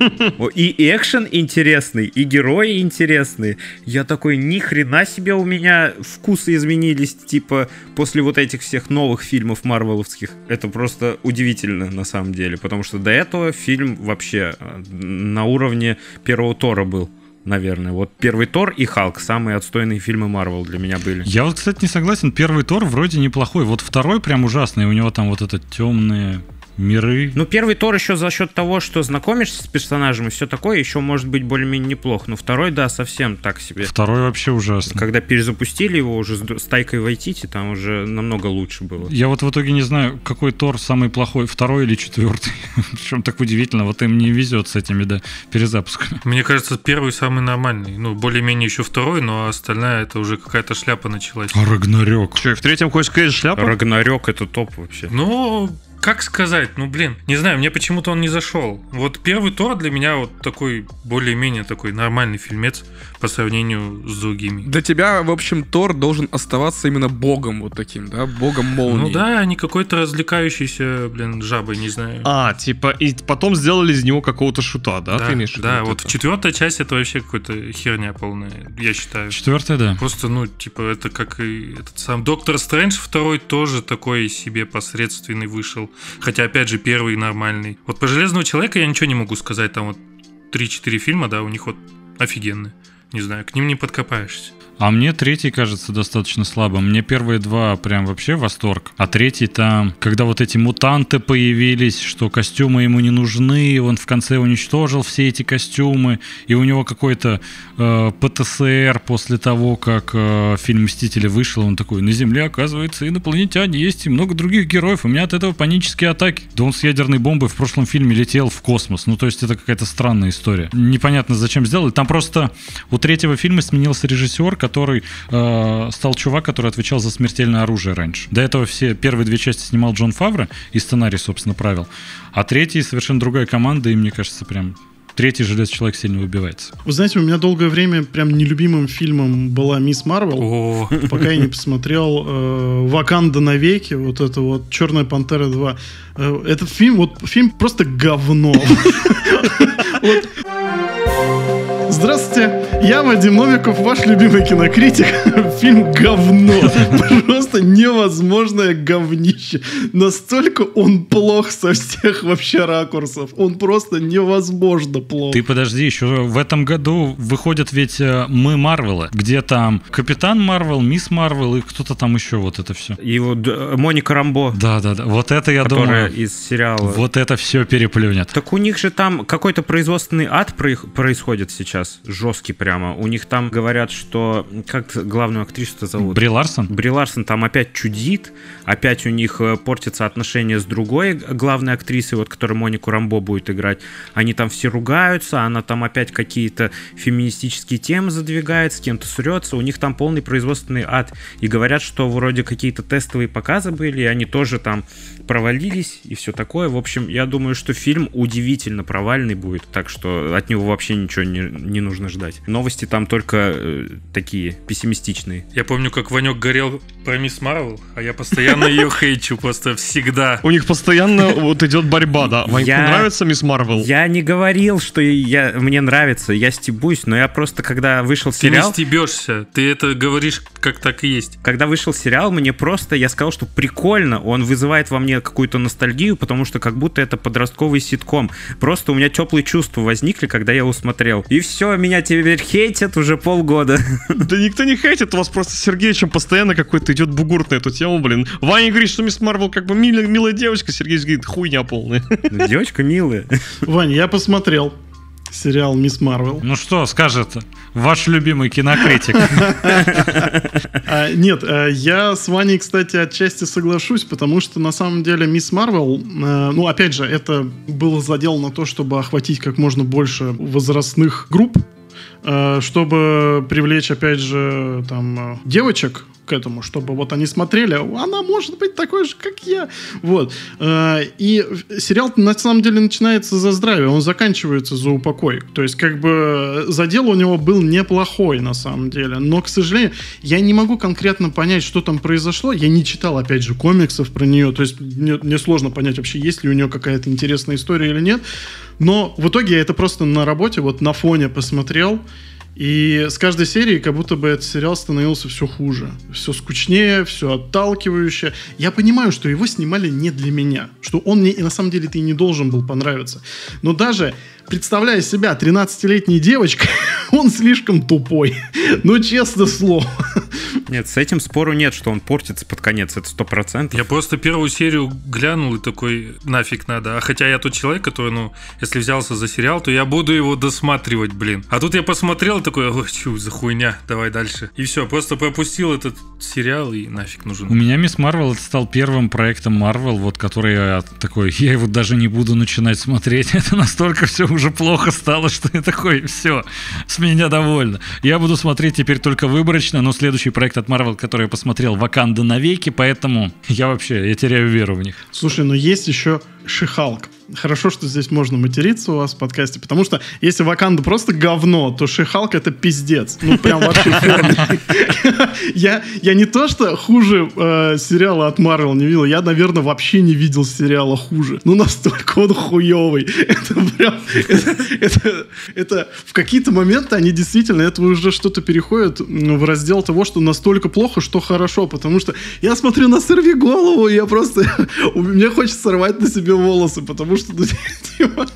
И экшен интересный, и герои интересные. Я такой, ни хрена себе у меня вкусы изменились, типа, после вот этих всех новых фильмов марвеловских. Это просто удивительно, на самом деле, потому что до этого фильм вообще э, на уровне первого Тора был наверное. Вот первый Тор и Халк самые отстойные фильмы Марвел для меня были. Я вот, кстати, не согласен. Первый Тор вроде неплохой. Вот второй прям ужасный. У него там вот это темные миры. Ну, первый Тор еще за счет того, что знакомишься с персонажем и все такое, еще может быть более-менее неплох. Но второй, да, совсем так себе. Второй вообще ужасно. Когда перезапустили его уже с Тайкой Вайтити, там уже намного лучше было. Я вот в итоге не знаю, какой Тор самый плохой, второй или четвертый. <laughs> Причем так удивительно, вот им не везет с этими, да, перезапусками. Мне кажется, первый самый нормальный. Ну, более-менее еще второй, но остальная это уже какая-то шляпа началась. А Рагнарёк? Что, в третьем хоть сказать шляпа? Рагнарёк это топ вообще. Ну, как сказать, ну блин, не знаю, мне почему-то он не зашел. Вот первый Тор для меня вот такой более-менее такой нормальный фильмец по сравнению с другими. Для тебя, в общем, Тор должен оставаться именно богом вот таким, да, богом молнии. Ну да, не какой-то развлекающийся, блин, жабой, не знаю. А, типа, и потом сделали из него какого-то шута, да, да ты имеешь Да, вот это? четвертая часть это вообще какая-то херня полная, я считаю. Четвертая, да. Просто, ну, типа, это как и этот сам Доктор Стрэндж второй тоже такой себе посредственный вышел. Хотя, опять же, первый нормальный. Вот по Железного Человека я ничего не могу сказать. Там вот 3-4 фильма, да, у них вот офигенные. Не знаю, к ним не подкопаешься. А мне третий кажется достаточно слабым. Мне первые два прям вообще восторг. А третий там, когда вот эти мутанты появились, что костюмы ему не нужны, он в конце уничтожил все эти костюмы, и у него какой-то э, ПТСР после того, как э, фильм «Мстители» вышел, он такой, на Земле, оказывается, инопланетяне есть и много других героев, у меня от этого панические атаки. Да он с ядерной бомбой в прошлом фильме летел в космос, ну то есть это какая-то странная история. Непонятно, зачем сделали. Там просто у третьего фильма сменился режиссер, который э, стал чувак, который отвечал за смертельное оружие раньше. До этого все первые две части снимал Джон Фавро и сценарий, собственно, правил. А третий совершенно другая команда, и мне кажется, прям третий железный человек сильно выбивается. Вы знаете, у меня долгое время прям нелюбимым фильмом была Мисс Марвел, пока я не посмотрел э, «Ваканда навеки», вот это вот «Черная пантера 2». Э, этот фильм, вот фильм просто говно. <laughs> Здравствуйте, я Вадим Новиков, ваш любимый кинокритик. <laughs> Фильм говно. Просто невозможное говнище. Настолько он плох со всех вообще ракурсов. Он просто невозможно плох. Ты подожди, еще в этом году выходят ведь э, мы Марвелы, где там Капитан Марвел, Мисс Марвел и кто-то там еще вот это все. И вот э, Моника Рамбо, Да, да, да. Вот это я которая думаю. из сериала. Вот это все переплюнет. Так у них же там какой-то производственный ад происходит сейчас. Жесткий прямо. У них там говорят, что... Как главную актрису-то зовут? Бри Ларсон? Бри Ларсон там опять чудит, опять у них э, портятся отношения с другой главной актрисой, вот, которая Монику Рамбо будет играть. Они там все ругаются, она там опять какие-то феминистические темы задвигает, с кем-то срется, у них там полный производственный ад. И говорят, что вроде какие-то тестовые показы были, и они тоже там провалились и все такое. В общем, я думаю, что фильм удивительно провальный будет, так что от него вообще ничего не, не нужно ждать. Новости там только э, такие пессимистичные. я помню, как Ванек горел про Мисс Марвел, а я постоянно ее <laughs> хейчу, просто всегда. У них постоянно вот идет борьба, да. Ваньку нравится Мисс Марвел? Я не говорил, что я, мне нравится, я стебусь, но я просто, когда вышел Ты не сериал, стебешься, ты это говоришь, как так и есть. когда вышел сериал, мне просто, я сказал, что прикольно, он вызывает во мне какую-то ностальгию, потому что как будто это подростковый ситком. Просто у меня теплые чувства возникли, когда я его смотрел. И все, меня теперь хейтят уже полгода. <laughs> Да никто не хейтит, у вас просто с Сергеичем постоянно какой-то идет бугурт на эту тему, блин. Ваня говорит, что Мисс Марвел как бы милая, милая девочка, Сергей говорит, хуйня полная. Девочка милая. Вань, я посмотрел сериал «Мисс Марвел». Ну что скажет ваш любимый кинокритик? А, нет, э, я с Ваней, кстати, отчасти соглашусь, потому что на самом деле Мисс Марвел, э, ну, опять же, это было заделано на то, чтобы охватить как можно больше возрастных групп, э, чтобы привлечь, опять же, там, девочек к этому, чтобы вот они смотрели, она может быть такой же, как я. Вот. Э, И сериал на самом деле начинается за здравие, он заканчивается за упокой. То есть, как бы, задел у него был неплохой, на самом деле. Но, к сожалению, я не могу конкретно понять, что там произошло. Я не читал, опять же, комиксов про нее. То есть, мне, мне сложно понять вообще, есть ли у нее какая-то интересная история или нет. Но в итоге я это просто на работе, вот на фоне посмотрел. И с каждой серией как будто бы этот сериал становился все хуже. Все скучнее, все отталкивающе. Я понимаю, что его снимали не для меня. Что он мне и на самом деле-то и не должен был понравиться. Но даже представляя себя 13-летней девочкой, <laughs> он слишком тупой. Ну, честно слово. Нет, с этим спору нет, что он портится под конец, это сто процентов. Я просто первую серию глянул и такой, нафиг надо. А хотя я тот человек, который, ну, если взялся за сериал, то я буду его досматривать, блин. А тут я посмотрел и такой, ой, чу, за хуйня, давай дальше. И все, просто пропустил этот сериал и нафиг У нужен. меня Мисс Марвел это стал первым проектом Марвел, вот который я такой, я его даже не буду начинать смотреть. <laughs> Это настолько все уже плохо стало, что я такой, все, с меня довольно. Я буду смотреть теперь только выборочно, но следующий проект от Марвел, который я посмотрел, Ваканда навеки, поэтому я вообще, я теряю веру в них. Слушай, но есть еще Шихалк. Хорошо, что здесь можно материться у вас в подкасте, потому что если Ваканда просто говно, то Шихалк это пиздец. Ну, прям вообще <laughs> я, я не то, что хуже э, сериала от Марвел не видел, я, наверное, вообще не видел сериала хуже. Ну, настолько он хуевый. Это прям... Это, это, это в какие-то моменты они действительно, это уже что-то переходит в раздел того, что настолько плохо, что хорошо, потому что я смотрю на «Сорви голову», и я просто... <laughs> Мне хочется сорвать на себе волосы, потому что, ну, типа,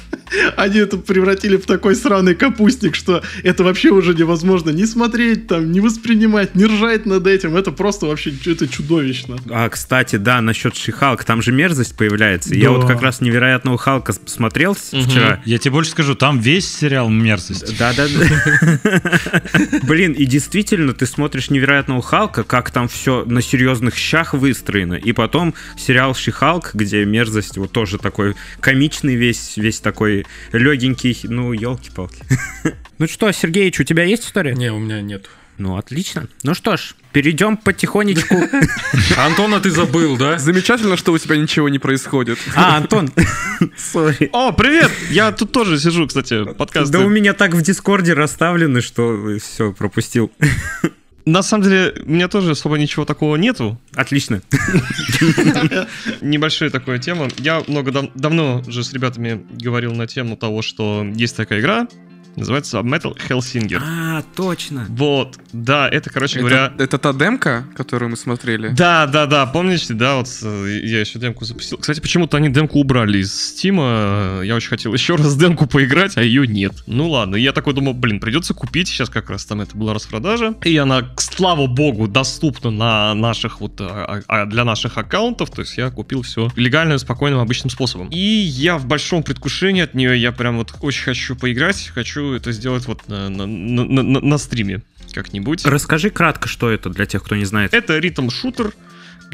Они это превратили в такой сраный капустник, что это вообще уже невозможно ни смотреть там, ни воспринимать, ни ржать над этим. Это просто вообще это чудовищно. А, кстати, да, насчет Шихалк, там же мерзость появляется. Я Да. вот как раз невероятного Халка смотрел с- вчера. Я тебе больше скажу, там весь сериал мерзость. Да, да, да. <laughs> Блин, и действительно, ты смотришь невероятного Халка, как там все на серьезных щах выстроено. И потом сериал Шихалк, где мерзость вот тоже такой комичный весь, весь такой легенький. Ну, елки-палки. <laughs> Ну что, Сергеич, у тебя есть история? Не, у меня нет. Ну, отлично. Ну что ж, перейдем потихонечку. <laughs> Антона ты забыл, да? Замечательно, что у тебя ничего не происходит. А, Антон, <laughs> сори. О, привет! Я тут тоже сижу, кстати, подкаст. Да у меня так в Дискорде расставлены, что все, пропустил. На самом деле, у меня тоже особо ничего такого нету. Отлично. <laughs> Небольшая такая тема. Я много дав- давно же с ребятами говорил на тему того, что есть такая игра, называется Metal Hellsinger. А, точно. Вот, да, это, короче говоря... Это, та демка, которую мы смотрели? Да, да, да, помните, да, вот я еще демку запустил. Кстати, почему-то они демку убрали из Стима. Я очень хотел еще раз демку поиграть, а ее нет. Ну ладно, я такой думал, блин, придется купить. Сейчас как раз там это была распродажа. И она, слава богу, доступна на наших вот, а, а, для наших аккаунтов. То есть я купил все легальным, спокойным, обычным способом. И я в большом предвкушении от нее. Я прям вот очень хочу поиграть. Хочу это сделать вот на, на, на- на- на- на стриме как-нибудь. Расскажи кратко, что это для тех, кто не знает. Это ритм-шутер,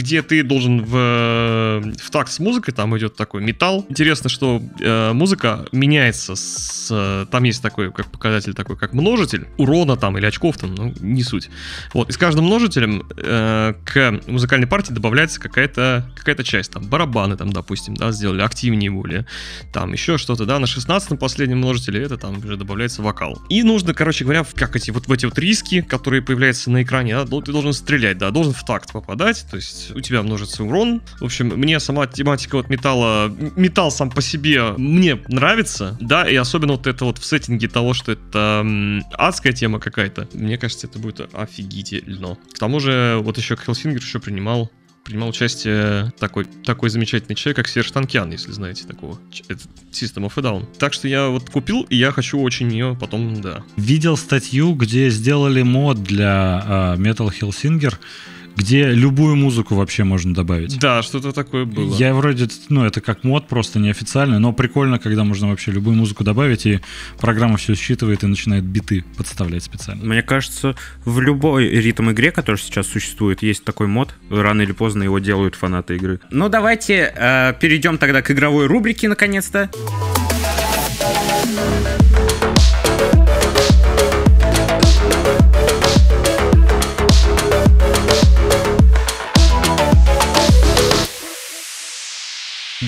где ты должен в, э, в такт с музыкой, там идет такой металл. Интересно, что э, музыка меняется с... э, Там есть такой, как показатель, такой, как множитель урона там или очков там, ну, не суть. Вот, и с каждым множителем э, к музыкальной партии добавляется какая-то какая часть, там, барабаны там, допустим, да, сделали активнее более, там, еще что-то, да, на 16-м последнем множителе это там уже добавляется вокал. И нужно, короче говоря, как эти вот в эти вот риски, которые появляются на экране, да, ты должен стрелять, да, должен в такт попадать, то есть у тебя множится урон. В общем, мне сама тематика вот металла, металл сам по себе мне нравится, да, и особенно вот это вот в сеттинге того, что это м, адская тема какая-то, мне кажется, это будет офигительно. К тому же, вот еще Хелсингер еще принимал принимал участие такой, такой замечательный человек, как Серж Танкян, если знаете такого. Это System of a Down. Так что я вот купил, и я хочу очень ее потом, да. Видел статью, где сделали мод для а, Metal Hellsinger, где любую музыку вообще можно добавить. Да, что-то такое было. Я вроде, ну, это как мод, просто неофициальный, но прикольно, когда можно вообще любую музыку добавить, и программа все считывает и начинает биты подставлять специально. Мне кажется, в любой ритм-игре, которая сейчас существует, есть такой мод. Рано или поздно его делают фанаты игры. Ну, давайте э, перейдем тогда к игровой рубрике, наконец-то.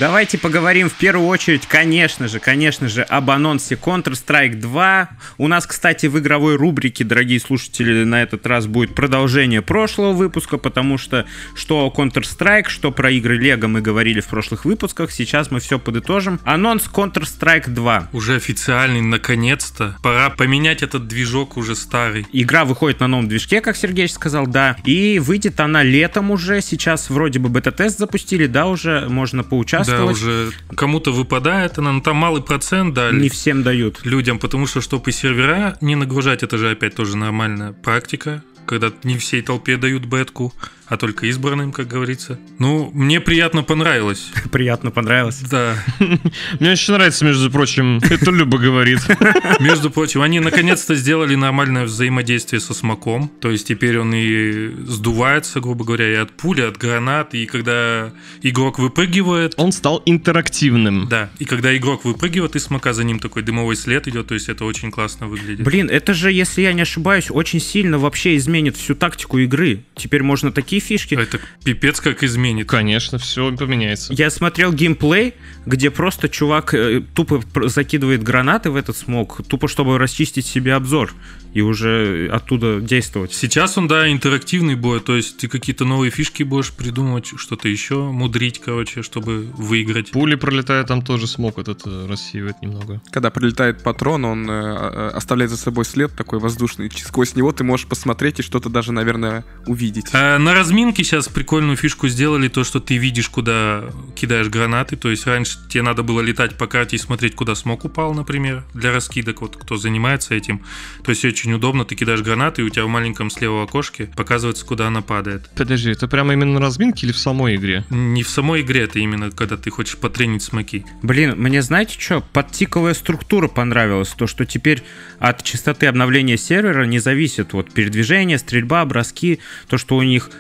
Давайте поговорим в первую очередь, конечно же, конечно же, об анонсе Counter-Strike 2. У нас, кстати, в игровой рубрике, дорогие слушатели, на этот раз будет продолжение прошлого выпуска, потому что что Counter-Strike, что про игры Лего мы говорили в прошлых выпусках. Сейчас мы все подытожим. Анонс Counter-Strike 2. Уже официальный, наконец-то. Пора поменять этот движок уже старый. Игра выходит на новом движке, как Сергей сказал, да. И выйдет она летом уже. Сейчас вроде бы бета-тест запустили, да, уже можно поучаствовать. Да, уже кому-то выпадает она, но там малый процент дали. Не всем дают. людям, потому что, чтобы и сервера не нагружать, это же опять тоже нормальная практика, когда не всей толпе дают бетку, а только избранным, как говорится. Ну, мне приятно понравилось. <laughs> Приятно понравилось. Да. <laughs> Мне очень нравится, между прочим, это Люба говорит. <laughs> Между прочим, они наконец-то сделали нормальное взаимодействие со смоком. То есть теперь он и сдувается, грубо говоря, и от пули, от гранат. И когда игрок выпрыгивает, Он стал интерактивным. да, и когда игрок выпрыгивает из смока, за ним такой дымовой след идет, то есть это очень классно выглядит. Блин, это же, если я не ошибаюсь, очень сильно вообще изменит всю тактику игры. Теперь можно такие фишки. Это пипец как изменит. Конечно, все поменяется. Я смотрел геймплей, где просто чувак э, тупо закидывает гранаты в этот смог, тупо чтобы расчистить себе обзор и уже оттуда действовать. Сейчас он, да, интерактивный бой, то есть ты какие-то новые фишки будешь придумывать, что-то еще мудрить, короче, чтобы выиграть. Пули пролетают, там тоже смог этот э, рассеивает немного. Когда прилетает патрон, он э, э, оставляет за собой след такой воздушный. Сквозь него ты можешь посмотреть и что-то даже, наверное, увидеть. А на разминке сейчас прикольную фишку сделали, то, что ты видишь, куда кидаешь гранаты. То есть раньше тебе надо было летать по карте и смотреть, куда смог упал, например, для раскидок, вот кто занимается этим. То есть очень удобно, ты кидаешь гранаты, и у тебя в маленьком слева окошке показывается, куда она падает. Подожди, это прямо именно на разминке или в самой игре? Не в самой игре, это именно когда ты хочешь потренить смоки. Блин, мне знаете что? Подтиковая структура понравилась. То, что теперь от частоты обновления сервера не зависит вот передвижение, стрельба, броски. То, что у них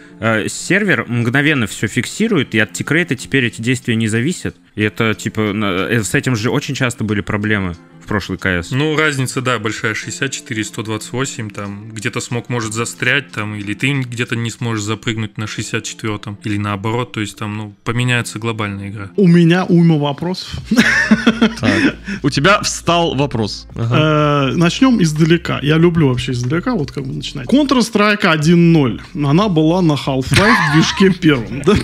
сервер мгновенно все фиксирует, и от тикрейта теперь эти действия не зависят. И это, типа, э, с этим же очень часто были проблемы в прошлый КС. Ну, разница, да, большая, 64 и 128, там, где-то смог может застрять, там, или ты где-то не сможешь запрыгнуть на 64-м, или наоборот, то есть там, ну, поменяется глобальная игра. У меня уйма вопросов. <laughs> Так. У тебя встал вопрос. Э, Начнем издалека. Я люблю вообще издалека, вот как бы начинать. Counter-Strike 1.0. Она была на Half-Life движке первом. да? <laughs>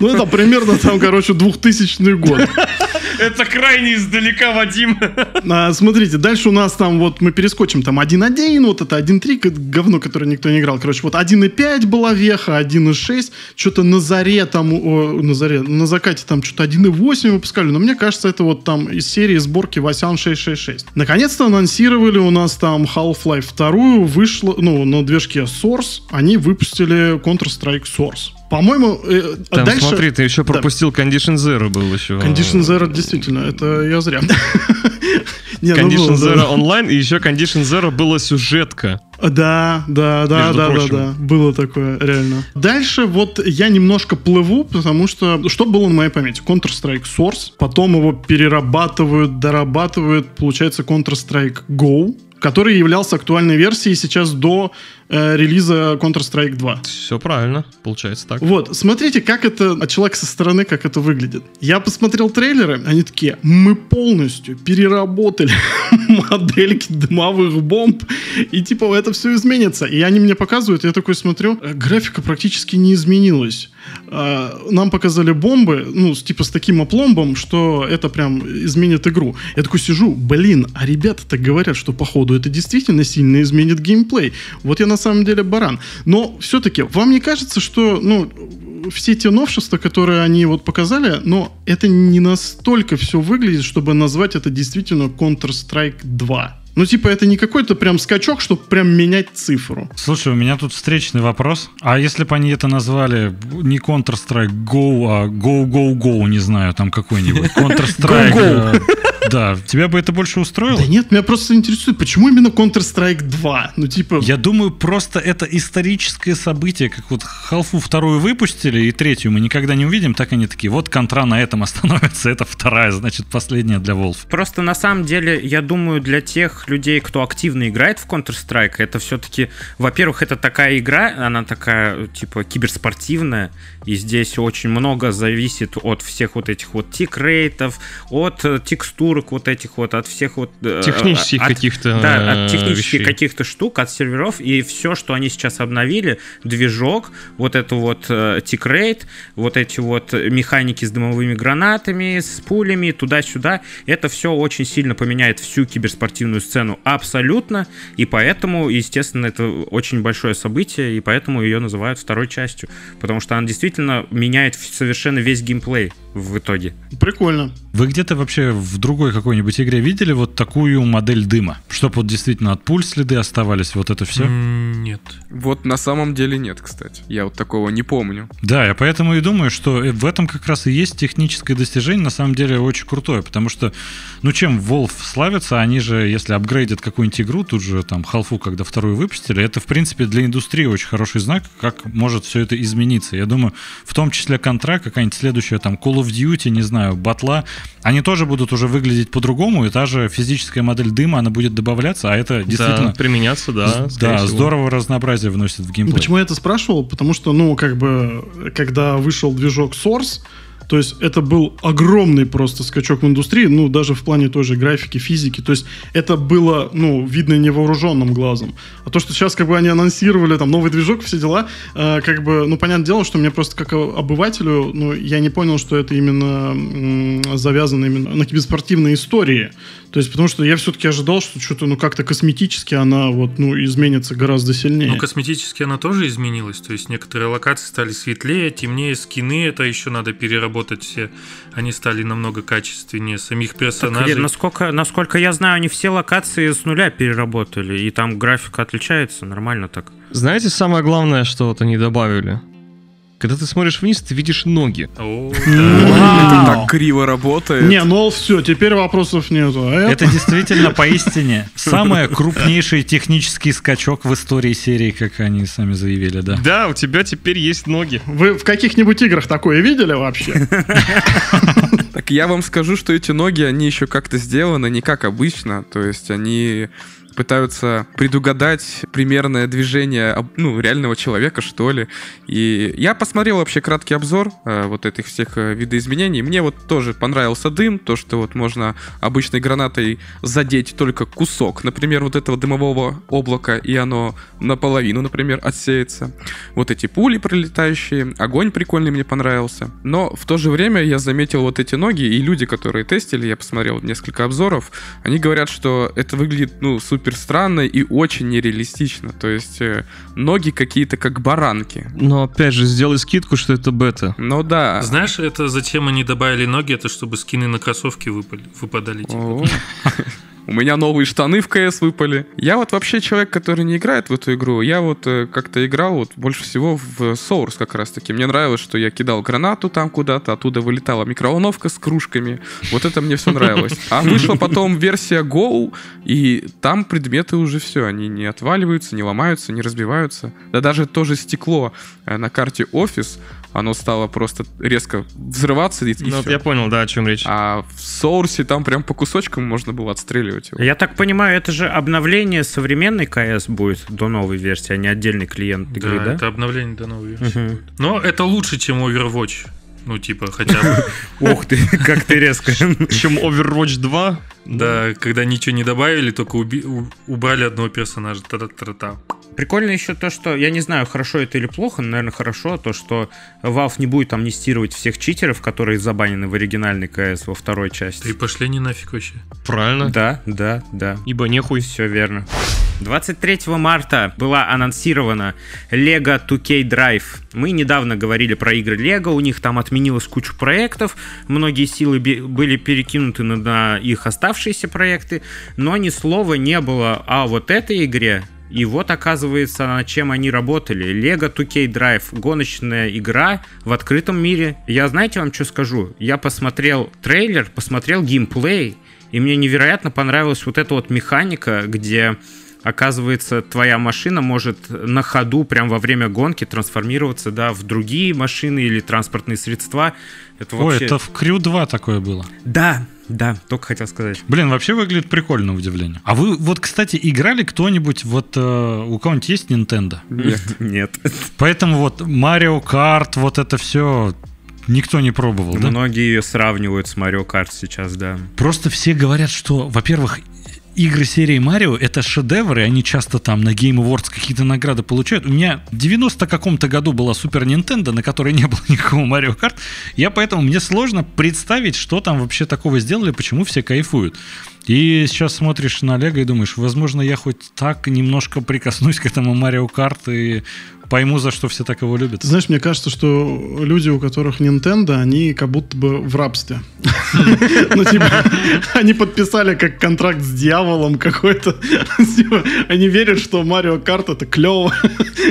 Ну, это примерно там, короче, 2000 год. Это крайне издалека, Вадим. А, Смотрите, дальше у нас там вот мы перескочим там 1.1, вот это 1.3, г- говно, которое никто не играл. Короче, вот 1.5 была веха, 1.6, что-то на заре там, о, на заре, на закате там что-то 1.8 выпускали, но мне кажется, это вот там из серии сборки Васян 666. Наконец-то анонсировали у нас там Half-Life 2, вышло, ну, на движке Source, они выпустили Counter-Strike Source. По-моему, э, а Там, дальше... смотри, ты еще Да. пропустил Condition Zero был еще. Condition Zero, действительно, это я зря. <laughs> Не, ну Condition да. Zero онлайн, и еще Condition Zero была сюжетка. Да, да, да, да, да, прочим. да. Было такое, реально. Дальше вот я немножко плыву, потому что что было на моей памяти? Counter-Strike Source, потом его перерабатывают, дорабатывают, получается Counter-Strike Go, который являлся актуальной версией сейчас до э, релиза Counter-Strike 2. Все правильно, получается так. Вот, смотрите, как это от человека со стороны, как это выглядит. Я посмотрел трейлеры, они такие, мы полностью переработали <laughs> модельки дымовых бомб, и типа это все изменится. И они мне показывают, я такой смотрю, э, графика практически не изменилась. А, Нам показали бомбы, ну, типа с таким опломбом, что это прям изменит игру. Я такой сижу, блин, а ребята-то говорят, что походу это действительно сильно изменит геймплей. Вот я на самом деле баран. Но все-таки, вам не кажется, что, ну, все те новшества, которые они вот показали, но это не настолько все выглядит, чтобы назвать это действительно Counter-Strike 2. Ну, типа, это не какой-то прям скачок, чтобы прям менять цифру. Слушай, у меня тут встречный вопрос. А если бы они это назвали не Counter-Strike Go, а Go, Go, Go, не знаю, там какой-нибудь. <laughs> Counter-Strike. Да, тебя бы это больше устроило? Да нет, меня просто интересует, почему именно Counter-Strike 2? Ну, типа... Я думаю, просто это историческое событие, как вот Халфу вторую выпустили, и третью мы никогда не увидим, так они такие, вот контра на этом остановится, это вторая, значит, последняя для Wolf. Просто на самом деле, я думаю, для тех людей, кто активно играет в Counter-Strike, это все-таки, во-первых, это такая игра, она такая, типа, киберспортивная, и здесь очень много зависит от всех вот этих вот тик-рейтов, от э, текстурок вот этих вот, от всех вот... э, Технических от- каких-то Да, э, от технических вещей. каких-то штук, от серверов, и все, что они сейчас обновили, движок, вот это вот э, тикрейт, вот эти вот механики с дымовыми гранатами, с пулями, туда-сюда, это все очень сильно поменяет всю киберспортивную сцену абсолютно, и поэтому, естественно, это очень большое событие, и поэтому ее называют второй частью, потому что она действительно меняет совершенно весь геймплей в итоге. Прикольно. Вы где-то вообще в другой какой-нибудь игре видели вот такую модель дыма? Чтоб вот действительно от пуль следы оставались, вот это все? Нет. Вот на самом деле нет, кстати. Я вот такого не помню. Да, я поэтому и думаю, что э, в этом как раз и есть техническое достижение, на самом деле очень крутое, потому что, ну чем Valve славится, они же, если апгрейдят какую-нибудь игру, тут же там Half-Life, когда вторую выпустили, это, в принципе, для индустрии очень хороший знак, как может все это измениться. Я думаю, в том числе контра, какая-нибудь следующая там Call of Duty, не знаю, батла, они тоже будут уже выглядеть по-другому, и та же физическая модель дыма, она будет добавляться, а это действительно... Да, применяться, да. Да, всего. здорово разнообразие вносит в геймплей. Почему я это спрашивал? Потому что, ну, как бы, когда вышел движок Source, То есть это был огромный просто скачок в индустрии, ну, даже в плане той же графики, физики. То есть это было, ну, видно невооруженным глазом. А то, что сейчас как бы они анонсировали там новый движок, все дела, э, как бы, ну, понятное дело, что мне просто как обывателю, ну, я не понял, что это именно м, завязано именно на киберспортивной истории. То есть, потому что я все-таки ожидал, что что-то, ну, как-то косметически она вот, ну, изменится гораздо сильнее. Ну, косметически она тоже изменилась. То есть некоторые локации стали светлее, темнее, скины это еще надо переработать все. Они стали намного качественнее. Самих Так, персонажей. насколько, насколько я знаю, они все локации с нуля переработали, и там графика отличается нормально так. Знаете, самое главное, что вот они добавили? Когда ты смотришь вниз, ты видишь ноги. Это так криво работает. Не, ну все, теперь вопросов нету. А это- Это действительно <laughs> поистине самый крупнейший технический скачок в истории серии, как они сами заявили, да. Да, у тебя теперь есть ноги. Вы в каких-нибудь играх такое видели вообще? <laughs> Так я вам скажу, что эти ноги, они еще как-то сделаны не как обычно. То есть они пытаются предугадать примерное движение ну, реального человека, что ли. И я посмотрел вообще краткий обзор э, вот этих всех э, видоизменений. Мне вот тоже понравился дым, то, что вот можно обычной гранатой задеть только кусок, например, вот этого дымового облака, и оно наполовину, например, отсеется. Вот эти пули пролетающие, огонь прикольный мне понравился. Но в то же время я заметил вот эти ноги, и люди, которые тестили, я посмотрел несколько обзоров, они говорят, что это выглядит, ну, супер странно и очень нереалистично. То есть э, ноги какие-то как баранки. Но опять же, сделай скидку, что это бета. Ну да. Знаешь, это зачем они добавили ноги? Это чтобы скины на кроссовки выпали, выпадали. типа. У меня новые штаны в КС выпали. Я вот вообще человек, который не играет в эту игру. Я вот э, как-то играл вот больше всего в Source как раз таки. Мне нравилось, что я кидал гранату там куда-то, оттуда вылетала микроволновка с кружками. Вот это мне все нравилось. А вышла потом версия Go, и там предметы уже все, они не отваливаются, не ломаются, не разбиваются. Да даже то же стекло э, на карте офис, оно стало просто резко взрываться и, и Ну, всё. я понял, да, о чем речь. А в соурсе там прям по кусочкам можно было отстреливать его. Я так понимаю, это же обновление современной КС будет до новой версии, а не отдельный клиент игры, Да, да? это обновление до новой версии. Мгм. будет. Но это лучше, чем Overwatch. Ну, типа, хотя бы. <laughs> Ух ты, как ты резко. <laughs> Чем Overwatch 2? Да, когда ничего не добавили, только убрали одного персонажа. Та-та-та-та. Прикольно еще то, что, я не знаю, хорошо это или плохо, но, наверное, хорошо, то, что Valve не будет амнистировать всех читеров, которые забанены в оригинальной КС во второй Да и части. пошли не нафиг вообще. Правильно. Да, да, да. Ибо нехуй. Все верно. 23 марта была анонсирована Lego 2K Drive. Мы недавно говорили про игры Lego, у них там отменилась куча проектов, многие силы были перекинуты на, на их оставшиеся проекты, но ни слова не было о вот этой игре. И вот, оказывается, над чем они работали. Lego 2K Drive. Гоночная игра в открытом мире. Я, знаете, вам что скажу? Я посмотрел трейлер, посмотрел геймплей, и мне невероятно понравилась вот эта вот механика, где оказывается, твоя машина может на ходу, прям во время гонки, трансформироваться, да, в другие машины или транспортные средства. Это Ой, вообще... это в Крю 2 такое было. Да, да, только хотел сказать. Блин, вообще выглядит прикольно, удивление. А вы вот, кстати, играли кто-нибудь, вот э, у кого-нибудь есть Nintendo? Нет. Нет. Поэтому вот Mario Kart, вот это все никто не пробовал, да? Многие ее сравнивают с Mario Kart сейчас, да. Просто все говорят, что, во-первых, игры серии Марио это шедевры, они часто там на Game Awards какие-то награды получают. У меня в 90 каком-то году была Супер Nintendo, на которой не было <laughs> никакого Марио Карт. Я поэтому мне сложно представить, что там вообще такого сделали, почему все кайфуют. И сейчас смотришь на Лего и думаешь, возможно, я хоть так немножко прикоснусь к этому Марио Карт и пойму, за что все так его любят. Ты знаешь, мне кажется, что люди, у которых Nintendo, они как будто бы в рабстве. Ну, типа, они подписали как контракт с дьяволом какой-то. Типа, Они верят, что Марио Карт это клево.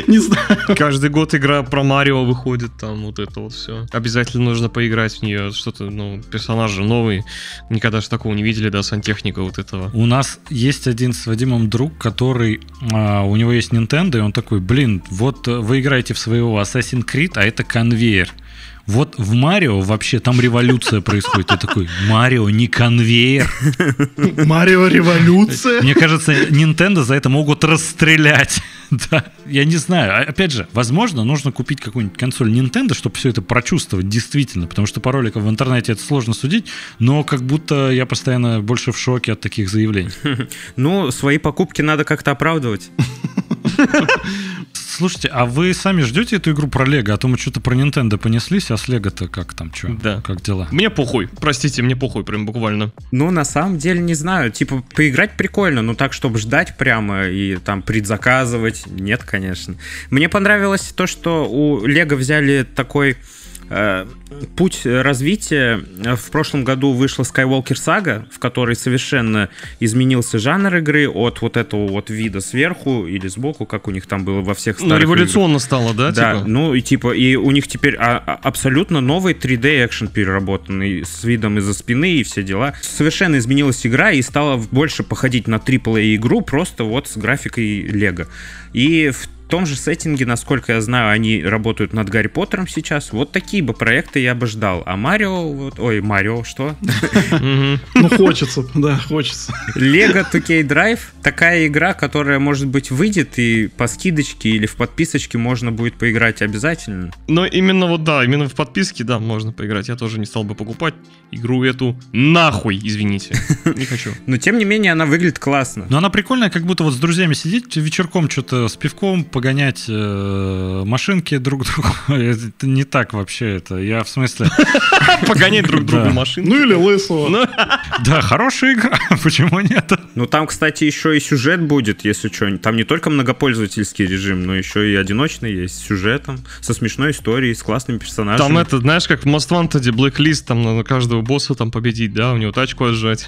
Не знаю. Каждый год игра про Марио выходит, там вот это вот все. Обязательно нужно поиграть в нее. Что-то, ну, персонаж же новый. Никогда же такого не видели, да, сантехника вот этого. У нас есть один с Вадимом друг, который а, у него есть Nintendo, и он такой, блин, вот вы играете в своего Assassin's Creed, а это конвейер. Вот в Марио вообще там революция происходит. Ты такой, Марио не конвейер. <laughs> Марио Революция. Мне кажется, Nintendo за это могут расстрелять. <laughs> Да, я не знаю. А, Опять же, возможно, нужно купить какую-нибудь консоль Nintendo, чтобы все это прочувствовать действительно, потому что по роликам в интернете это сложно судить, но как будто я постоянно больше в шоке от таких заявлений. <laughs> Ну, свои покупки надо как-то оправдывать. Слушайте, а вы сами ждете эту игру про Лего? А то мы что-то про Nintendo понеслись, а с Лего-то как там, что? Да. Как дела? Мне похуй. Простите, мне похуй, прям буквально. Ну, на самом деле, не знаю. Типа, поиграть прикольно, но так, чтобы ждать прямо и там предзаказывать, нет, конечно. Мне понравилось то, что у Лего взяли такой путь развития. В прошлом году вышла Skywalker Saga, в которой совершенно изменился жанр игры от вот этого вот вида сверху или сбоку, как у них там было во всех Ну, старых играх. революционно стало, да? Да, типа? ну и типа, и у них теперь а- а- абсолютно новый 3D экшен переработанный с видом из-за спины и все дела. Совершенно изменилась игра и стала больше походить на AAA игру, просто вот с графикой Лего. И в том же сеттинге, насколько я знаю, они работают над Гарри Поттером сейчас. Вот такие бы проекты я бы ждал. А Марио, вот, ой, Марио, что? Ну, хочется, да, хочется. Lego 2K Drive такая игра, которая, может быть, выйдет и по скидочке или в подписочке можно будет поиграть обязательно. Но именно вот да, именно в подписке, да, можно поиграть. Я тоже не стал бы покупать игру эту нахуй, извините. <laughs> Не хочу. Но тем не менее она выглядит классно. Но она прикольная, как будто вот с друзьями сидеть вечерком что-то с пивком, погонять э, машинки друг другу. <laughs> Это не так вообще это. Я в смысле... <laughs> Погонять друг другу Да. машину. Ну или лысого. Ну, <laughs> Да, хорошая игра, почему нет? Ну там, кстати, еще и сюжет будет, если что. Там не только многопользовательский режим, но еще и одиночный есть с сюжетом, со смешной историей, с классными персонажами. Там это, знаешь, как в Most Wanted Blacklist, там надо каждого босса там победить, да, у него тачку отжать.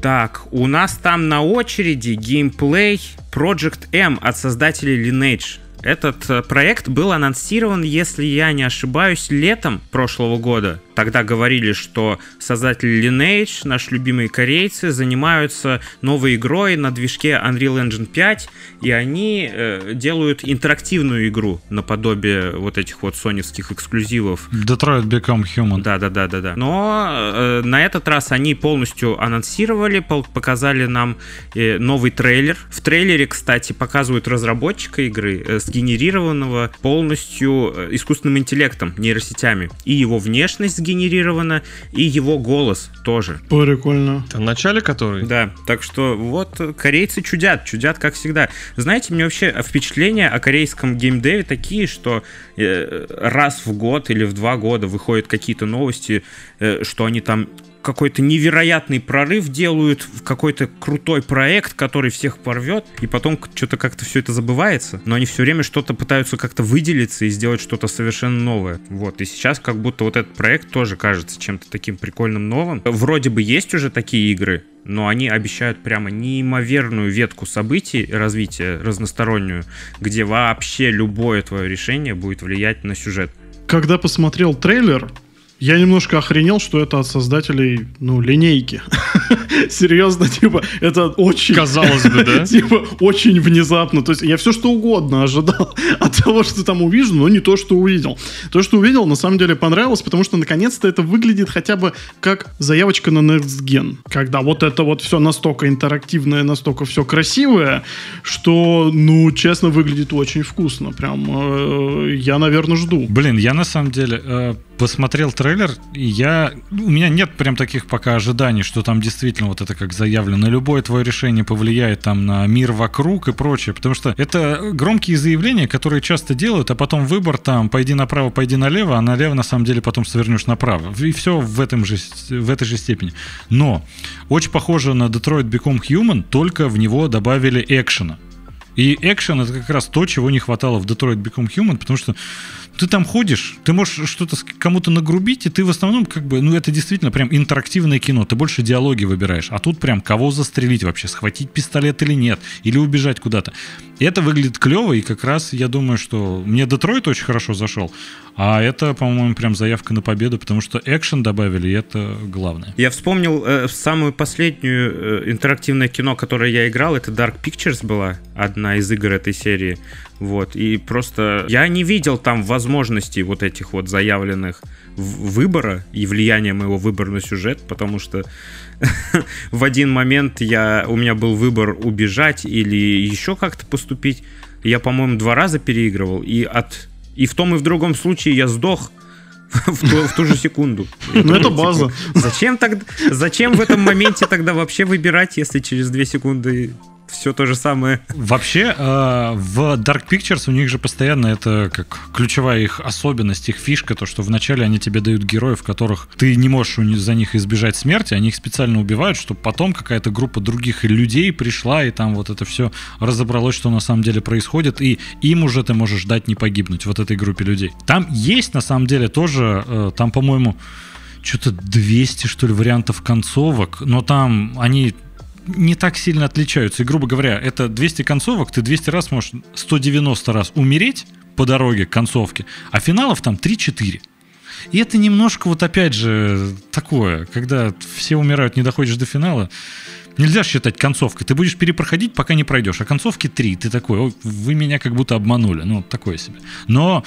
Так, у нас там на очереди геймплей Project M от создателей Lineage. Этот э, проект был анонсирован, если я не ошибаюсь, летом прошлого года. Тогда говорили, что создатели Lineage, наши любимые корейцы, занимаются новой игрой на движке Unreal Engine 5, и они э, делают интерактивную игру наподобие вот этих вот соневских эксклюзивов. Detroit Become Human. Да, да, да, да, да. Но э, на этот раз они полностью анонсировали, показали нам э, новый трейлер. В трейлере, кстати, показывают разработчика игры, э, сгенерированного полностью э, искусственным интеллектом, нейросетями. И его внешность сгенерирована, и его голос тоже. Прикольно. В начале который? Да, так что вот э, корейцы чудят, чудят как всегда. Знаете, мне вообще впечатления о корейском геймдеве такие, что э, раз в год или в два года выходят какие-то новости, э, что они там какой-то невероятный прорыв делают, какой-то крутой проект, который всех порвет, и потом что-то как-то все это забывается, но они все время что-то пытаются как-то выделиться и сделать что-то совершенно новое. Вот, и сейчас как будто вот этот проект тоже кажется чем-то таким прикольным новым. Вроде бы есть уже такие игры, но они обещают прямо неимоверную ветку событий развития разностороннюю, где вообще любое твое решение будет влиять на сюжет. Когда посмотрел трейлер, я немножко охренел, что это от создателей, ну, линейки. <laughs> Серьезно, типа, это очень... Казалось бы, да? <laughs> Типа, очень внезапно. То есть я все что угодно ожидал <laughs> от того, что там увижу, но не то, что увидел. То, что увидел, на самом деле понравилось, потому что наконец-то это выглядит хотя бы как заявочка на Next Gen. Когда вот это вот все настолько интерактивное, настолько все красивое, что, ну, честно, выглядит очень вкусно. Прям э, я, наверное, жду. Блин, я на самом деле э, посмотрел трейлер, и я... У меня нет прям таких пока ожиданий, что там действительно вот это как заявлено. Любое твое решение повлияет там на мир вокруг и прочее, потому что это громкие заявления, которые часто делают, а потом выбор там пойди направо, пойди налево, а налево на самом деле потом свернешь направо. И все в, этом же, в этой же степени. Но очень похоже на Detroit Become Human, только в него добавили экшена. И экшен это как раз то, чего не хватало в Detroit Become Human, потому что ты там ходишь, ты можешь что-то кому-то нагрубить, и ты в основном как бы, ну это действительно прям интерактивное кино, ты больше диалоги выбираешь, а тут прям кого застрелить вообще, схватить пистолет или нет, или убежать куда-то. И это выглядит клево, и как раз я думаю, что мне Детройт очень хорошо зашел, а это, по-моему, прям заявка на победу, потому что экшен добавили, и это главное. Я вспомнил э, самую последнюю э, интерактивное кино, которое я играл, это Dark Pictures была, одна из игр этой серии. Вот, и просто я не видел там возможностей вот этих вот заявленных выбора и влияния моего выбора на сюжет, потому что <laughs> в один момент я, у меня был выбор убежать или еще как-то поступить. Я, по-моему, два раза переигрывал, и от и в том и в другом случае я сдох <laughs> в ту, в ту же секунду. <laughs> Ну, это база. Зачем тогда? Зачем в этом моменте тогда вообще выбирать, если через две секунды все то же самое? Вообще, э, в Dark Pictures у них же постоянно это как ключевая их особенность, их фишка, то, что вначале они тебе дают героев, которых ты не можешь за них избежать смерти, они их специально убивают, чтобы потом какая-то группа других людей пришла, и там вот это все разобралось, что на самом деле происходит, и им уже ты можешь дать не погибнуть, вот этой группе людей. Там есть, на самом деле, тоже, э, там, по-моему, что-то 200, что ли, вариантов концовок, но там они не так сильно отличаются. И, грубо говоря, это 200 концовок, ты 200 раз можешь 190 раз умереть по дороге к концовке, а финалов там 3-4. И это немножко вот опять же такое, когда все умирают, не доходишь до финала, нельзя считать концовкой. Ты будешь перепроходить, пока не пройдешь. А концовки три. Ты такой, «Ой, вы меня как будто обманули. Ну, такое себе. Но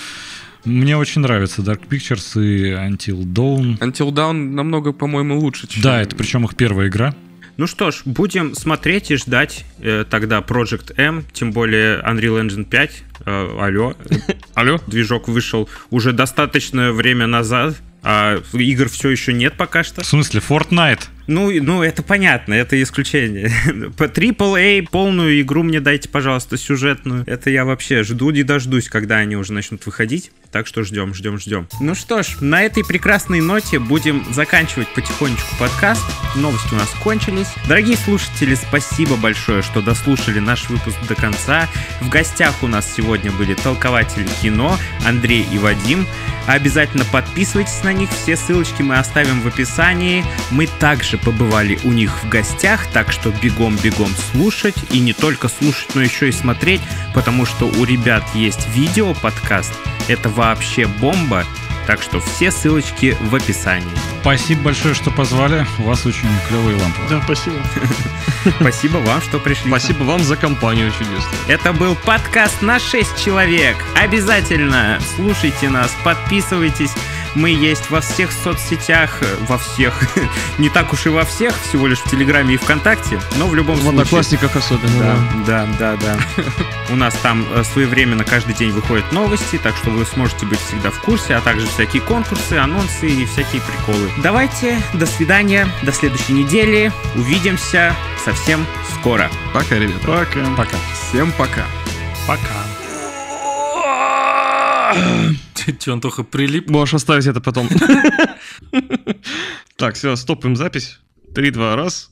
мне очень нравится Dark Pictures и Until Dawn. Until Dawn намного, по-моему, лучше, чем... Да, это причем их первая игра. Ну что ж, будем смотреть и ждать э, тогда Project M, тем более Unreal Engine 5. Э, алло, <laughs> Алло? движок вышел уже достаточное время назад, а игр все еще нет пока что. В смысле, Fortnite? Ну, ну, это понятно, это исключение. <laughs> По AAA полную игру мне дайте, пожалуйста, сюжетную. Это я вообще жду не дождусь, когда они уже начнут выходить. Так что ждем, ждем, ждем. Ну что ж, на этой прекрасной ноте будем заканчивать потихонечку подкаст. Новости у нас кончились. Дорогие слушатели, спасибо большое, что дослушали наш выпуск до конца. В гостях у нас сегодня были толкователи кино Андрей и Вадим. Обязательно подписывайтесь на них, все ссылочки мы оставим в описании. Мы также побывали у них в гостях, так что бегом-бегом слушать. И не только слушать, но еще и смотреть, потому что у ребят есть видео-подкаст. Это вообще бомба. Так что все ссылочки в описании. Спасибо большое, что позвали. У вас очень клевые лампы. Да, спасибо. <laughs> Спасибо вам, что пришли. Спасибо вам за компанию чудесную. Это был подкаст на 6 человек. Обязательно слушайте нас, подписывайтесь. Мы есть во всех соцсетях, э, во всех, <laughs> не так уж и во всех, всего лишь в Телеграме и ВКонтакте, но в любом В случае. Одноклассниках особенно, Да, да. да, да, да. <laughs> У нас там э, своевременно каждый день выходят новости, так что вы сможете быть всегда в курсе, а также всякие конкурсы, анонсы и всякие приколы. Давайте, до свидания, до следующей недели. Увидимся совсем скоро. Пока, ребята. Пока. Пока. Всем пока. Пока. Че, Антоха прилип? Можешь оставить это потом. <laughs> Так, все, стопаем запись. Три, два, раз.